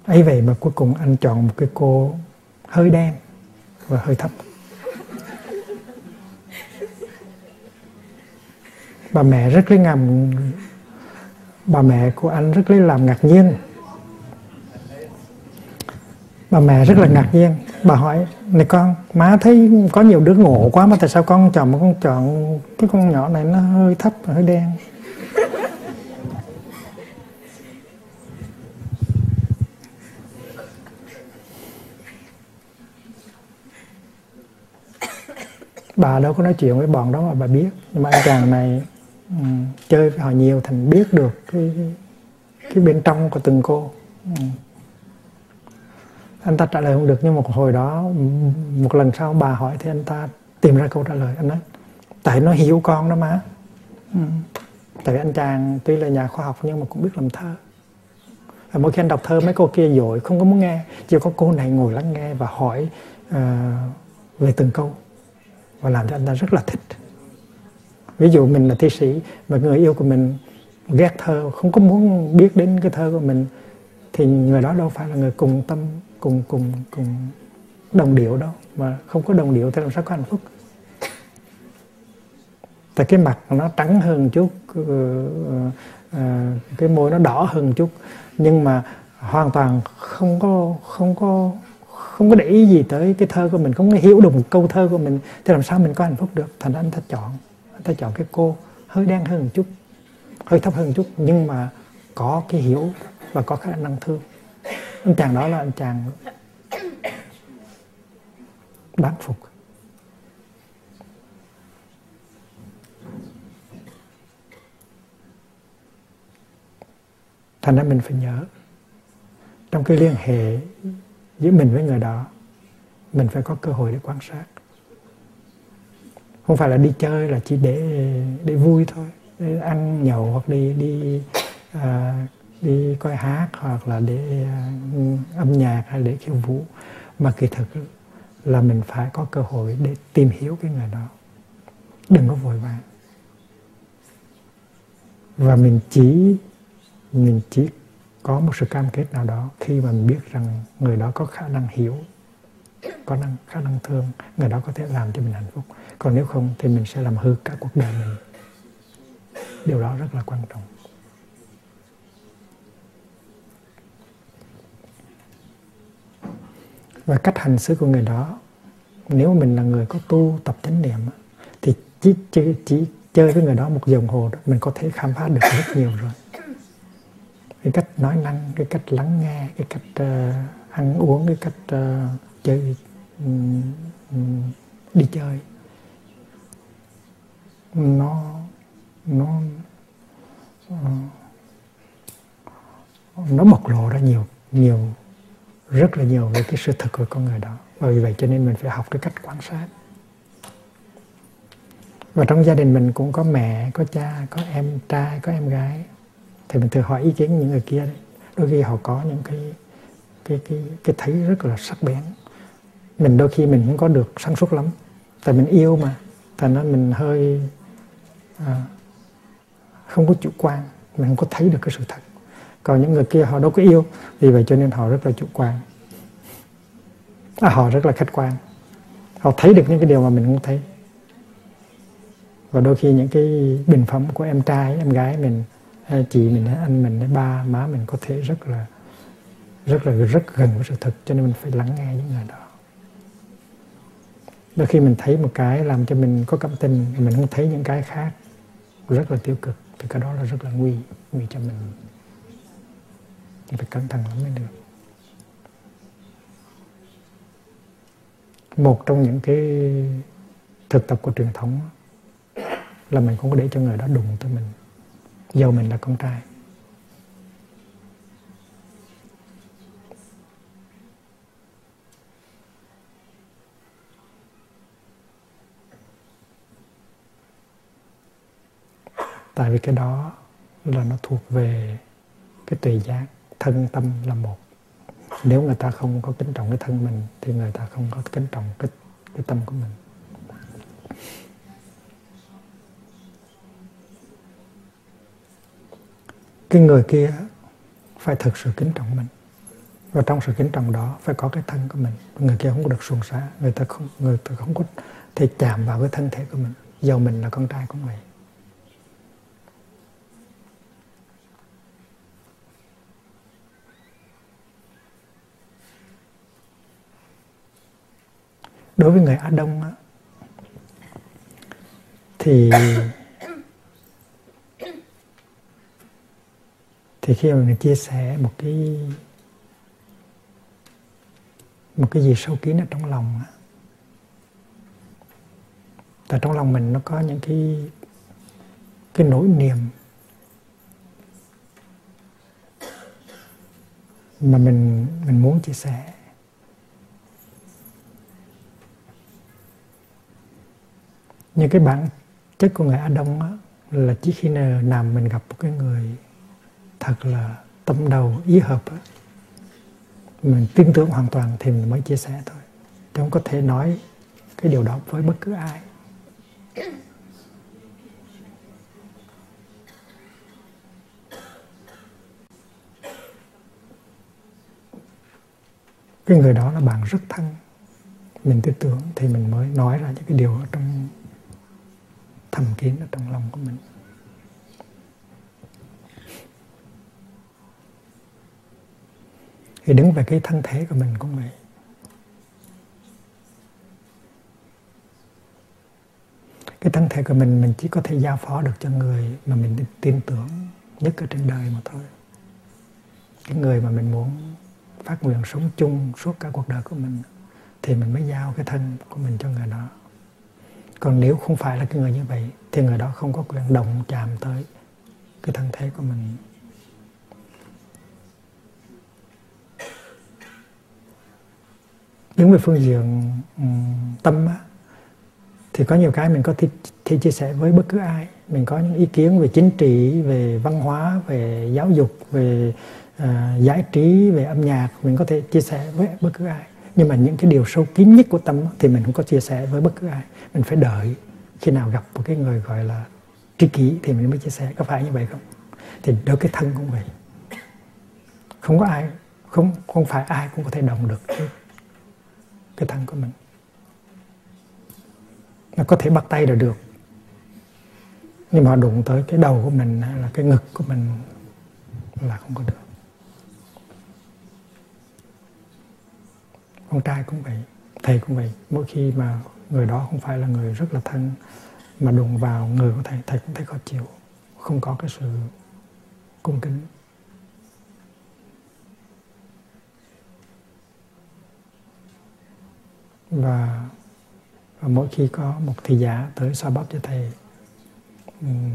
Ấy vậy mà cuối cùng anh chọn một cái cô hơi đen và hơi thấp. Bà mẹ rất lấy ngầm, bà mẹ của anh rất lấy làm ngạc nhiên. Bà mẹ rất là ngạc nhiên. Bà hỏi, này con, má thấy có nhiều đứa ngộ quá mà tại sao con chọn mà con chọn cái con nhỏ này nó hơi thấp và hơi đen? Bà đâu có nói chuyện với bọn đó mà bà biết. Nhưng mà anh chàng này um, chơi với họ nhiều thành biết được cái, cái bên trong của từng cô. Um. anh ta trả lời không được nhưng một hồi đó một lần sau bà hỏi thì anh ta tìm ra câu trả lời. Anh nói tại nó hiểu con đó mà. Um. tại vì anh chàng tuy là nhà khoa học nhưng mà cũng biết làm thơ. Và mỗi khi anh đọc thơ mấy cô kia dội không có muốn nghe chỉ có cô này ngồi lắng nghe và hỏi uh, về từng câu và làm cho anh ta rất là thích. Ví dụ mình là thi sĩ và người yêu của mình ghét thơ, không có muốn biết đến cái thơ của mình, thì người đó đâu phải là người cùng tâm, cùng cùng cùng đồng điệu đâu, mà không có đồng điệu thì làm sao có hạnh phúc? Tại cái mặt nó trắng hơn chút ờ, ờ, cái môi nó đỏ hơn chút, nhưng mà hoàn toàn không có không có không có để ý gì tới cái thơ của mình, không có hiểu được một câu thơ của mình. Thì làm sao mình có hạnh phúc được? Thành ra anh ta chọn, anh ta chọn cái cô hơi đen hơn một chút, hơi thấp hơn một chút, nhưng mà có cái hiểu và có khả năng thương. Anh chàng đó là anh chàng đáng phục. Thành ra mình phải nhớ, trong cái liên hệ giữa mình với người đó mình phải có cơ hội để quan sát. Không phải là đi chơi là chỉ để để vui thôi. Để ăn nhậu hoặc đi đi à, đi coi hát hoặc là để à, âm nhạc hay để khiêu vũ. Mà kỳ thực là mình phải có cơ hội để tìm hiểu cái người đó. Đừng có vội vàng. Và mình chỉ mình chỉ có một sự cam kết nào đó khi mà mình biết rằng người đó có khả năng hiểu có năng khả năng thương người đó có thể làm cho mình hạnh phúc. Còn nếu không thì mình sẽ làm hư cả cuộc đời mình. Điều đó rất là quan trọng. Và cách hành xử của người đó nếu mình là người có tu tập chánh niệm thì chỉ, chỉ, chỉ chơi với người đó một dòng hồ đó, mình có thể khám phá được rất nhiều rồi cái cách nói năng cái cách lắng nghe cái cách uh, ăn uống cái cách uh, chơi um, um, đi chơi. Nó nó uh, nó bộc lộ ra nhiều nhiều rất là nhiều về cái sự thật của con người đó. Và vì vậy cho nên mình phải học cái cách quan sát. Và trong gia đình mình cũng có mẹ có cha có em trai có em gái thì mình thử hỏi ý kiến những người kia đấy. Đôi khi họ có những cái cái cái cái thấy rất là sắc bén. Mình đôi khi mình không có được sáng suốt lắm. Tại mình yêu mà thành ra mình hơi à, không có chủ quan. Mình không có thấy được cái sự thật. Còn những người kia họ đâu có yêu vì vậy cho nên họ rất là chủ quan. À, họ rất là khách quan. Họ thấy được những cái điều mà mình không thấy. Và đôi khi những cái bình phẩm của em trai em gái mình Ờ, chị mình, anh mình, ba, má mình có thể rất là rất là, rất gần với sự thật, cho nên mình phải lắng nghe những người đó. Đôi khi mình thấy một cái làm cho mình có cảm tình, mình không thấy những cái khác, rất là tiêu cực, thì cái đó là rất là nguy nguy cho mình. Thì phải cẩn thận lắm mới được. Một trong những cái thực tập của truyền thống là mình không có để cho người đó đụng tới mình dầu mình là con trai. Tại vì cái đó là nó thuộc về cái tùy giác, thân tâm là một. Nếu người ta không có kính trọng cái thân mình, thì người ta không có kính trọng cái cái tâm của mình. Cái người kia phải thực sự kính trọng mình. Và trong sự kính trọng đó phải có cái thân của mình. Người kia không có được xuồng xả người ta không người ta không có thể chạm vào cái thân thể của mình. Dầu mình là con trai cũng vậy đối với người Á Đông á, thì thì khi mà mình chia sẻ một cái một cái gì sâu kín ở trong lòng á tại trong lòng mình nó có những cái cái nỗi niềm mà mình mình muốn chia sẻ. Nhưng cái bản chất của người Á Đông á, là chỉ khi nào mình gặp một cái người thật là tâm đầu, ý hợp mình tin tưởng hoàn toàn thì mình mới chia sẻ thôi. Chứ không có thể nói cái điều đó với bất cứ ai. Cái người đó là bạn rất thân. Mình tin tưởng thì mình mới nói ra những cái điều ở trong thầm kín ở trong lòng của mình. Thì đứng về cái thân thể của mình cũng vậy. Cái thân thể của mình mình chỉ có thể giao phó được cho người mà mình tin tưởng nhất ở trên đời mà thôi. Cái người mà mình muốn phát nguyện sống chung suốt cả cuộc đời của mình, thì mình mới giao cái thân của mình cho người đó. Còn nếu không phải là cái người như vậy, thì người đó không có quyền động chạm tới cái thân thể của mình. Đứng về phương diện um, tâm á, thì có nhiều cái mình có thể, thể chia sẻ với bất cứ ai. Mình có những ý kiến về chính trị về văn hóa về giáo dục về uh, giải trí về âm nhạc mình có thể chia sẻ với bất cứ ai. Nhưng mà những cái điều sâu kín nhất của tâm thì mình không có chia sẻ với bất cứ ai. Mình phải đợi khi nào gặp một cái người gọi là tri kỷ thì mình mới chia sẻ. Có phải như vậy không? Thì đối cái thân cũng vậy. Không có ai không không phải ai cũng có thể đồng được cái, thân của mình. Nó có thể bắt tay là được. Nhưng mà đụng tới cái đầu của mình là cái ngực của mình là không có được. Con trai cũng vậy thầy cũng vậy. Mỗi khi mà người đó không phải là người rất là thân mà đụng vào người của thầy thầy cũng thấy khó chịu không có cái sự cung kính. Và, và mỗi khi có một thị giả tới xoa bóp cho thầy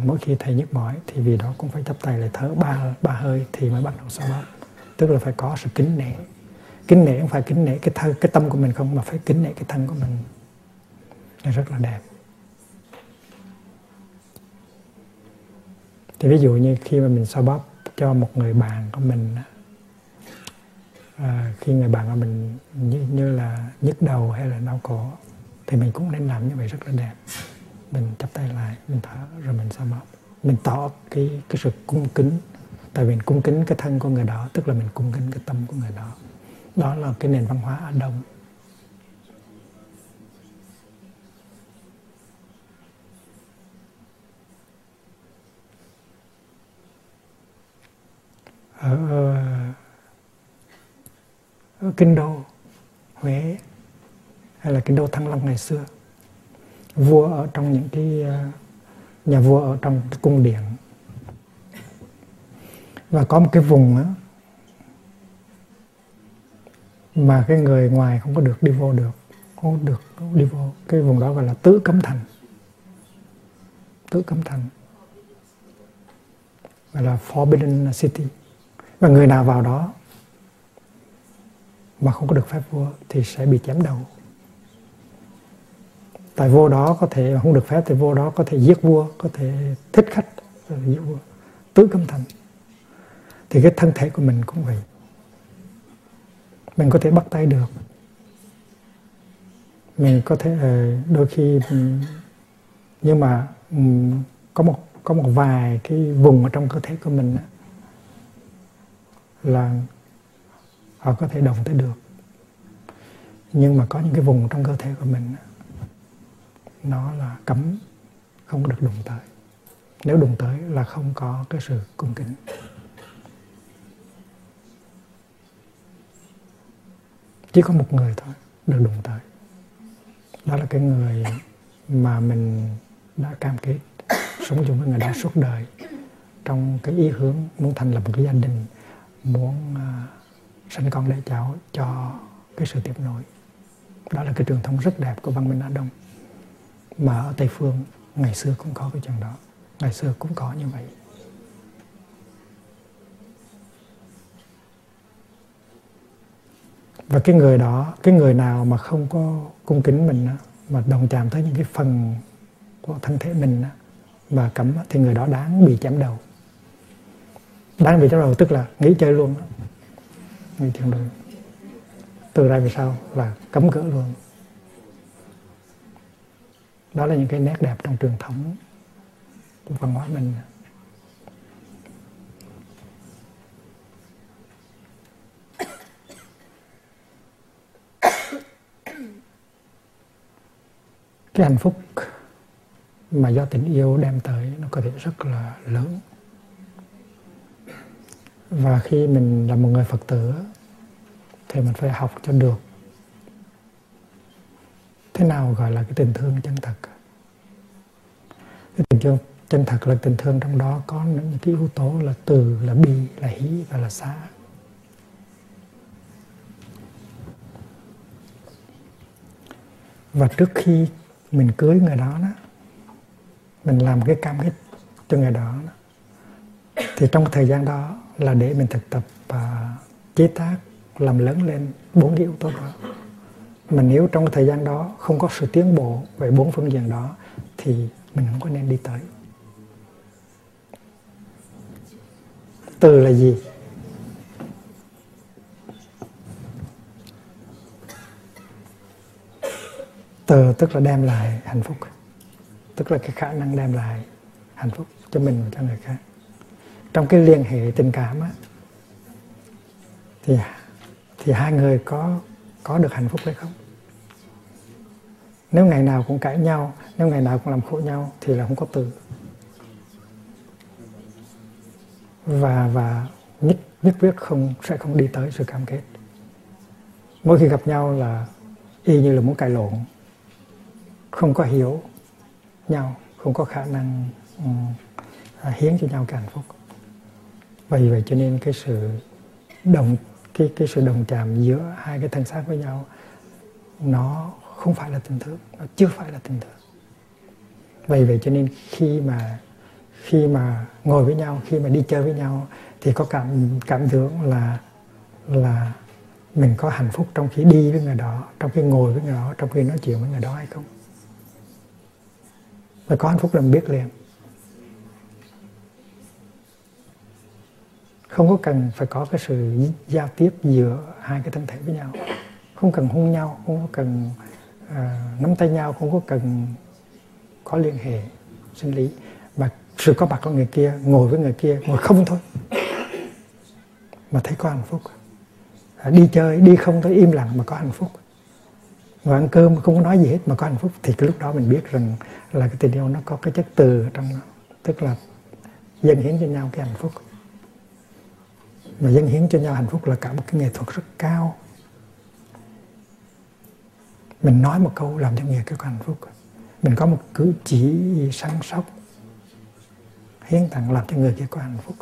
mỗi khi thầy nhức mỏi thì vì đó cũng phải chấp tay lại thở ba ba hơi thì mới bắt đầu xoa bóp. Tức là phải có sự kính nể. Kính nể không phải kính nể cái thân cái tâm của mình không mà phải kính nể cái thân của mình. Nó rất là đẹp. Thì ví dụ như khi mà mình xoa bóp cho một người bạn của mình à, khi người bạn của mình như, như là nhức đầu hay là đau cổ thì mình cũng nên làm như vậy rất là đẹp. Mình chắp tay lại mình thở rồi mình xoa bóp. Mình tỏ cái cái sự cung kính tại vì mình cung kính cái thân của người đó tức là mình cung kính cái tâm của người đó. Đó là cái nền văn hóa ở đông. Ở, ở kinh đô huế hay là kinh đô thăng long ngày xưa. Vua ở trong những cái à, nhà vua ở trong cái cung điện. Và có một cái vùng đó, mà cái người ngoài không có được đi vô được không được đi vô. Cái vùng đó gọi là tứ cấm thành. Tứ cấm thành. Gọi là forbidden city. Và người nào vào đó mà không có được phép vua thì sẽ bị chém đầu. Tại vua đó có thể không được phép thì vua đó có thể giết vua, có thể thích khách giết vua, tứ cấm thành. Thì cái thân thể của mình cũng vậy. Mình có thể bắt tay được. Mình có thể ờ, đôi khi nhưng mà có một có một vài cái vùng ở trong cơ thể của mình là họ có thể động tới được. Nhưng mà có những cái vùng trong cơ thể của mình nó là cấm không được đụng tới. Nếu đụng tới là không có cái sự cung kính. Chỉ có một người thôi được đụng tới. Đó là cái người mà mình đã cam kết sống chung với người đó suốt đời trong cái ý hướng muốn thành lập một cái gia đình muốn uh, sinh con đẻ cháu cho cái sự tiếp nối. Đó là cái truyền thống rất đẹp của văn minh Á Đông. Mà ở Tây Phương, ngày xưa cũng có cái chuyện đó. Ngày xưa cũng có như vậy. Và cái người đó, cái người nào mà không có cung kính mình mà đồng chạm tới những cái phần của thân thể mình mà cấm thì người đó đáng bị chém đầu. Đáng bị chém đầu, tức là nghỉ chơi luôn người thiền đường. Từ đây về sau là cấm cỡ luôn. Đó là những cái nét đẹp trong truyền thống của văn hóa mình. Cái hạnh phúc mà do tình yêu đem tới nó có thể rất là lớn và khi mình là một người phật tử thì mình phải học cho được. Thế nào gọi là cái tình thương chân thật? Cái tình thương chân thật là tình thương trong đó có những cái yếu tố là từ là bi là hỷ và là xã và trước khi mình cưới người đó đó mình làm cái cam kết cho người đó, đó thì trong thời gian đó là để mình thực tập uh, chế tác làm lớn lên bốn cái yếu tố đó. Mà nếu trong thời gian đó không có sự tiến bộ về bốn phương diện đó thì mình không có nên đi tới. Từ là gì? Từ tức là đem lại hạnh phúc. Tức là cái khả năng đem lại hạnh phúc cho mình và cho người khác trong cái liên hệ tình cảm á thì thì hai người có có được hạnh phúc hay không? Nếu ngày nào cũng cãi nhau nếu ngày nào cũng làm khổ nhau thì là không có từ. Và và nhất nhất quyết không sẽ không đi tới sự cam kết. Mỗi khi gặp nhau là y như là muốn cãi lộn. Không có hiểu nhau không có khả năng um, hiến cho nhau cái hạnh phúc vì vậy cho nên cái sự đồng, cái cái sự đồng chạm giữa hai cái thân xác với nhau, nó không phải là tình thương, nó chưa phải là tình thương. Vậy vậy cho nên khi mà khi mà ngồi với nhau, khi mà đi chơi với nhau, thì có cảm cảm tưởng là là mình có hạnh phúc trong khi đi với người đó, trong khi ngồi với người đó, trong khi nói chuyện với người đó hay không. Và có hạnh phúc là mình biết liền. Không có cần phải có cái sự giao tiếp giữa hai cái thân thể với nhau. Không cần hôn nhau không có cần uh, nắm tay nhau không có cần có liên hệ sinh lý. Mà sự có mặt của người kia ngồi với người kia ngồi không thôi. Mà thấy có hạnh phúc. À, đi chơi đi không thôi im lặng mà có hạnh phúc. Ngồi ăn cơm mà không có nói gì hết mà có hạnh phúc. Thì cái lúc đó mình biết rằng là cái tình yêu nó có cái chất từ ở trong nó. Tức là dâng hiến cho nhau cái hạnh phúc mà dâng hiến cho nhau hạnh phúc là cả một cái nghệ thuật rất cao. Mình nói một câu làm cho người kia có hạnh phúc. Mình có một cử chỉ săn sóc hiến tặng làm cho người kia có hạnh phúc.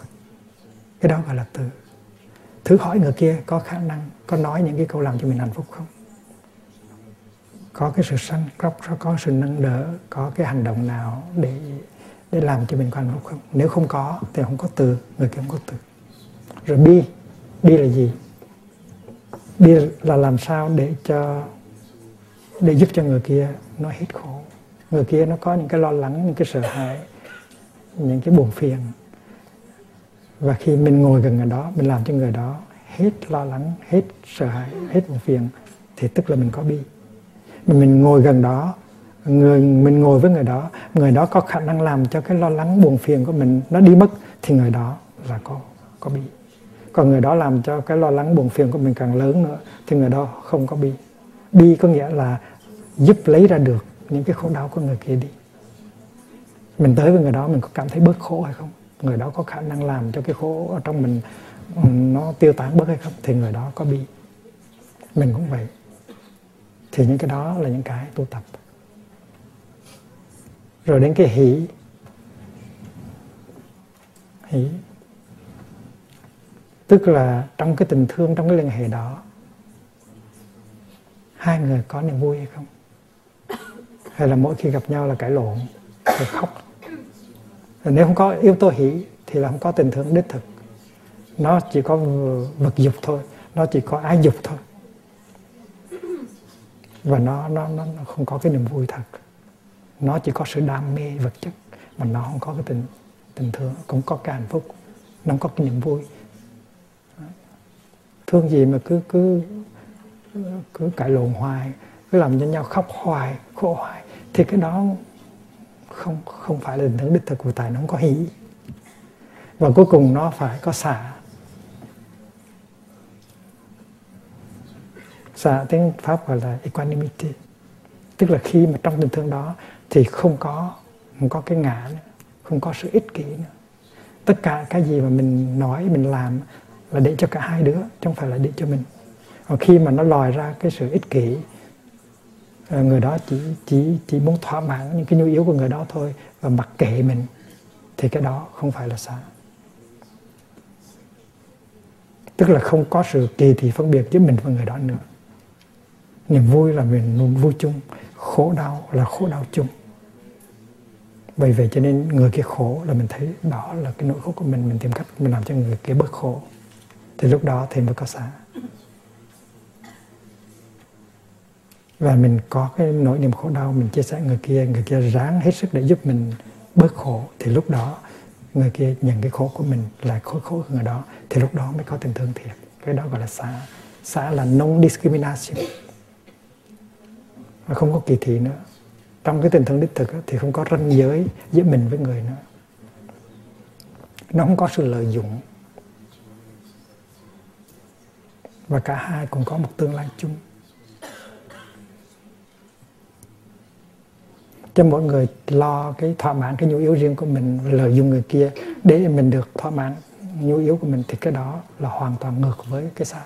Cái đó gọi là từ. Thử hỏi người kia có khả năng, có nói những cái câu làm cho mình hạnh phúc không? Có cái sự săn sóc, có sự nâng đỡ, có cái hành động nào để để làm cho mình có hạnh phúc không? Nếu không có, thì không có từ, người kia không có từ rồi bi bi là gì? Bi là làm sao để cho để giúp cho người kia nó hết khổ. Người kia nó có những cái lo lắng những cái sợ hãi những cái buồn phiền. Và khi mình ngồi gần người đó mình làm cho người đó hết lo lắng hết sợ hãi hết buồn phiền thì tức là mình có bi. Mình, mình ngồi gần đó người mình ngồi với người đó người đó có khả năng làm cho cái lo lắng buồn phiền của mình nó đi mất thì người đó là có có bi còn người đó làm cho cái lo lắng buồn phiền của mình càng lớn nữa, thì người đó không có bi. Bi có nghĩa là giúp lấy ra được những cái khổ đau của người kia đi. Mình tới với người đó, mình có cảm thấy bớt khổ hay không? Người đó có khả năng làm cho cái khổ ở trong mình ừ, nó tiêu tán bớt hay không? Thì người đó có bi. Mình cũng vậy. Thì những cái đó là những cái tu tập. Rồi đến cái hỷ. Hỷ tức là trong cái tình thương, trong cái liên hệ đó, hai người có niềm vui hay không? Hay là mỗi khi gặp nhau là cãi lộn, rồi khóc? Rồi nếu không có yếu tố hỷ thì là không có tình thương đích thực. Nó chỉ có vật dục thôi, nó chỉ có ái dục thôi. Và nó nó nó không có cái niềm vui thật. Nó chỉ có sự đam mê vật chất, mà nó không có cái tình tình thương, cũng có cái hạnh phúc, nó không có cái niềm vui thương gì mà cứ cứ cứ cãi lộn hoài, cứ làm cho nhau khóc hoài, khổ hoài. Thì cái đó không không phải là tình thương đích thực của tài nó không có hỷ và cuối cùng nó phải có xả xả tiếng pháp gọi là equanimity. Tức là khi mà trong tình thương đó thì không có không có cái ngã nữa, không có sự ích kỷ nữa. Tất cả cái gì mà mình nói, mình làm là để cho cả hai đứa, chứ không phải là để cho mình. Còn khi mà nó lòi ra cái sự ích kỷ ờ, người đó chỉ chỉ chỉ muốn thỏa mãn những cái nhu yếu của người đó thôi và mặc kệ mình, thì cái đó không phải là xả tức là không có sự kỳ thị phân biệt giữa mình và người đó nữa. Niềm vui là mình vui chung, khổ đau là khổ đau chung. Bởi vậy cho nên người kia khổ là mình thấy đó là cái nỗi khổ của mình mình tìm cách mình làm cho người kia bớt khổ thì lúc đó thì mới có xả và mình có cái nỗi niềm khổ đau, mình chia sẻ người kia người kia ráng hết sức để giúp mình bớt khổ. Thì lúc đó, người kia nhận cái khổ của mình là khổ khổ của người đó. Thì lúc đó mới có tình thương thiệt cái đó gọi là xã. Xã là non discrimination và không có kỳ thị nữa. Trong cái tình thương đích thực thì không có ranh giới giữa mình với người nữa. Nó không có sự lợi dụng. Và cả hai cũng có một tương lai chung. Cho mỗi người lo cái thỏa mãn cái nhu yếu riêng của mình, lợi dụng người kia, để mình được thỏa mãn nhu yếu của mình thì cái đó là hoàn toàn ngược với cái xã.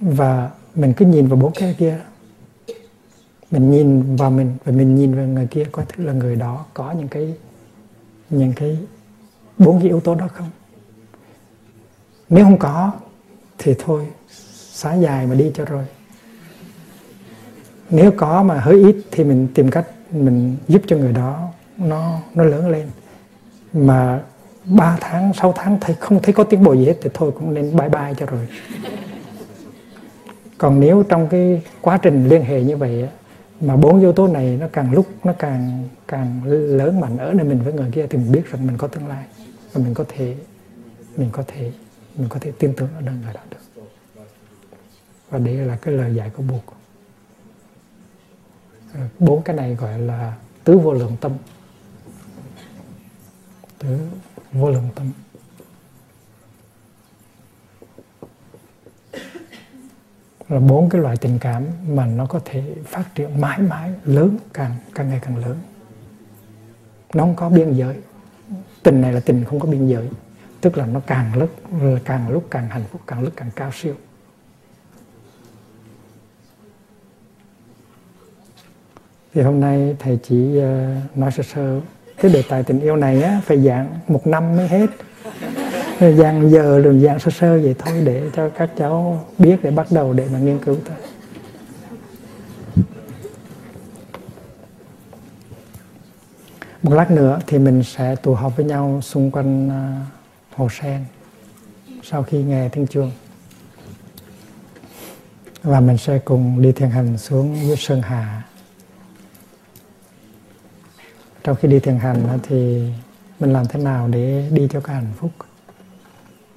Và mình cứ nhìn vào bốn cái kia, mình nhìn vào mình và mình nhìn vào người kia, có thứ là người đó có những cái những cái bốn cái yếu tố đó không? Nếu không có, thì thôi, xá dài mà đi cho rồi. Nếu có mà hơi ít thì mình tìm cách mình giúp cho người đó nó nó lớn lên. Mà 3 tháng 6 tháng thấy không thấy có tiến bộ gì hết thì thôi cũng nên bye bye cho rồi. Còn nếu trong cái quá trình liên hệ như vậy mà bốn yếu tố này nó càng lúc nó càng càng lớn mạnh ở nơi mình với người kia thì mình biết rằng mình có tương lai và mình có thể, mình có thể mình có thể tin tưởng ở nơi người đó được. Và đây là cái lời dạy của buộc à, bốn cái này gọi là tứ vô lượng tâm. Tứ vô lượng tâm. Là bốn cái loại tình cảm mà nó có thể phát triển mãi mãi, lớn càng càng ngày càng lớn. Nó không có biên giới. Tình này là tình không có biên giới tức là nó càng lúc càng lúc càng hạnh phúc, càng lúc càng cao siêu. Thì hôm nay thầy chỉ ờ, nói sơ sơ. Cái đề tài tình yêu này á, phải dạng một năm mới hết. Dạng giờ rồi dạng sơ sơ vậy thôi để cho các cháu biết để bắt đầu để mà nghiên cứu thôi. Một lát nữa thì mình sẽ tụ họp với nhau xung quanh ờ, hồ sen, sau khi nghe tiếng chuông và mình sẽ cùng đi thiền hành xuống dưới sơn hà. Trong khi đi thiền hành thì mình làm thế nào để đi cho cái hạnh phúc?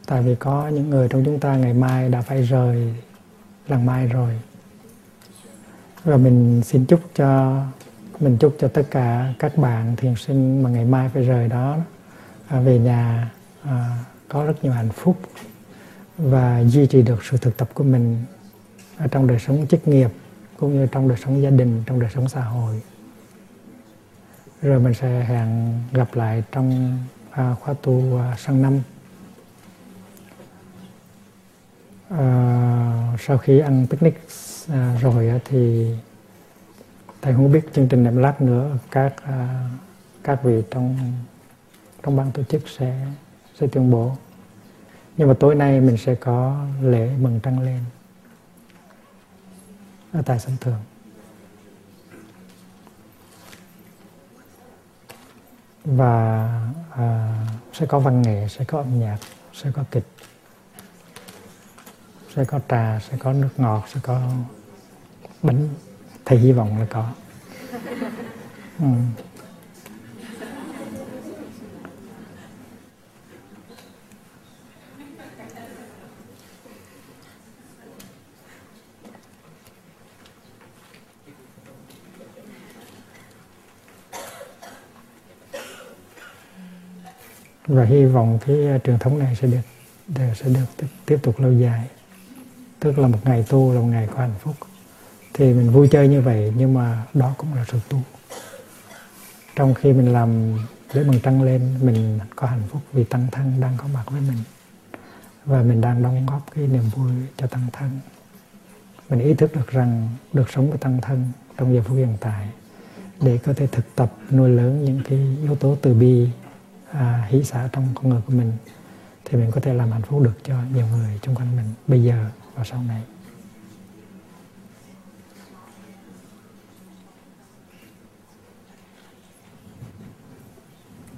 Tại vì có những người trong chúng ta ngày mai đã phải rời lần mai rồi. Và mình xin chúc cho, mình chúc cho tất cả các bạn thiền sinh mà ngày mai phải rời đó à, về nhà à, có rất nhiều hạnh phúc và duy trì được sự thực tập của mình ở trong đời sống chức nghiệp cũng như trong đời sống gia đình trong đời sống xã hội. Rồi mình sẽ hẹn gặp lại trong à, khóa tu à, sang năm. À, sau khi ăn picnic à, rồi thì thầy không biết chương trình này lát nữa các à, các vị trong trong ban tổ chức sẽ sẽ tuyên bố. Nhưng mà tối nay mình sẽ có lễ mừng trăng lên. Ở tại sân thượng. Và à, sẽ có văn nghệ sẽ có âm nhạc sẽ có kịch sẽ có trà sẽ có nước ngọt sẽ có bánh thầy hy vọng là có. Ừ. và hy vọng cái ờ, truyền thống này sẽ được sẽ được tiếp, tiếp tục lâu dài. Tức là một ngày tu là một ngày có hạnh phúc. Thì mình vui chơi như vậy nhưng mà đó cũng là sự tu. Trong khi mình làm lễ mừng trăng lên mình có hạnh phúc vì tăng thân đang có mặt với mình. Và mình đang đóng góp cái niềm vui cho tăng thân. Mình ý thức được rằng được sống với tăng thân trong giờ phút hiện tại để có thể thực tập nuôi lớn những cái yếu tố từ bi à, hỷ xả trong con người của mình thì mình có thể làm hạnh phúc được cho nhiều người xung quanh mình bây giờ và sau này.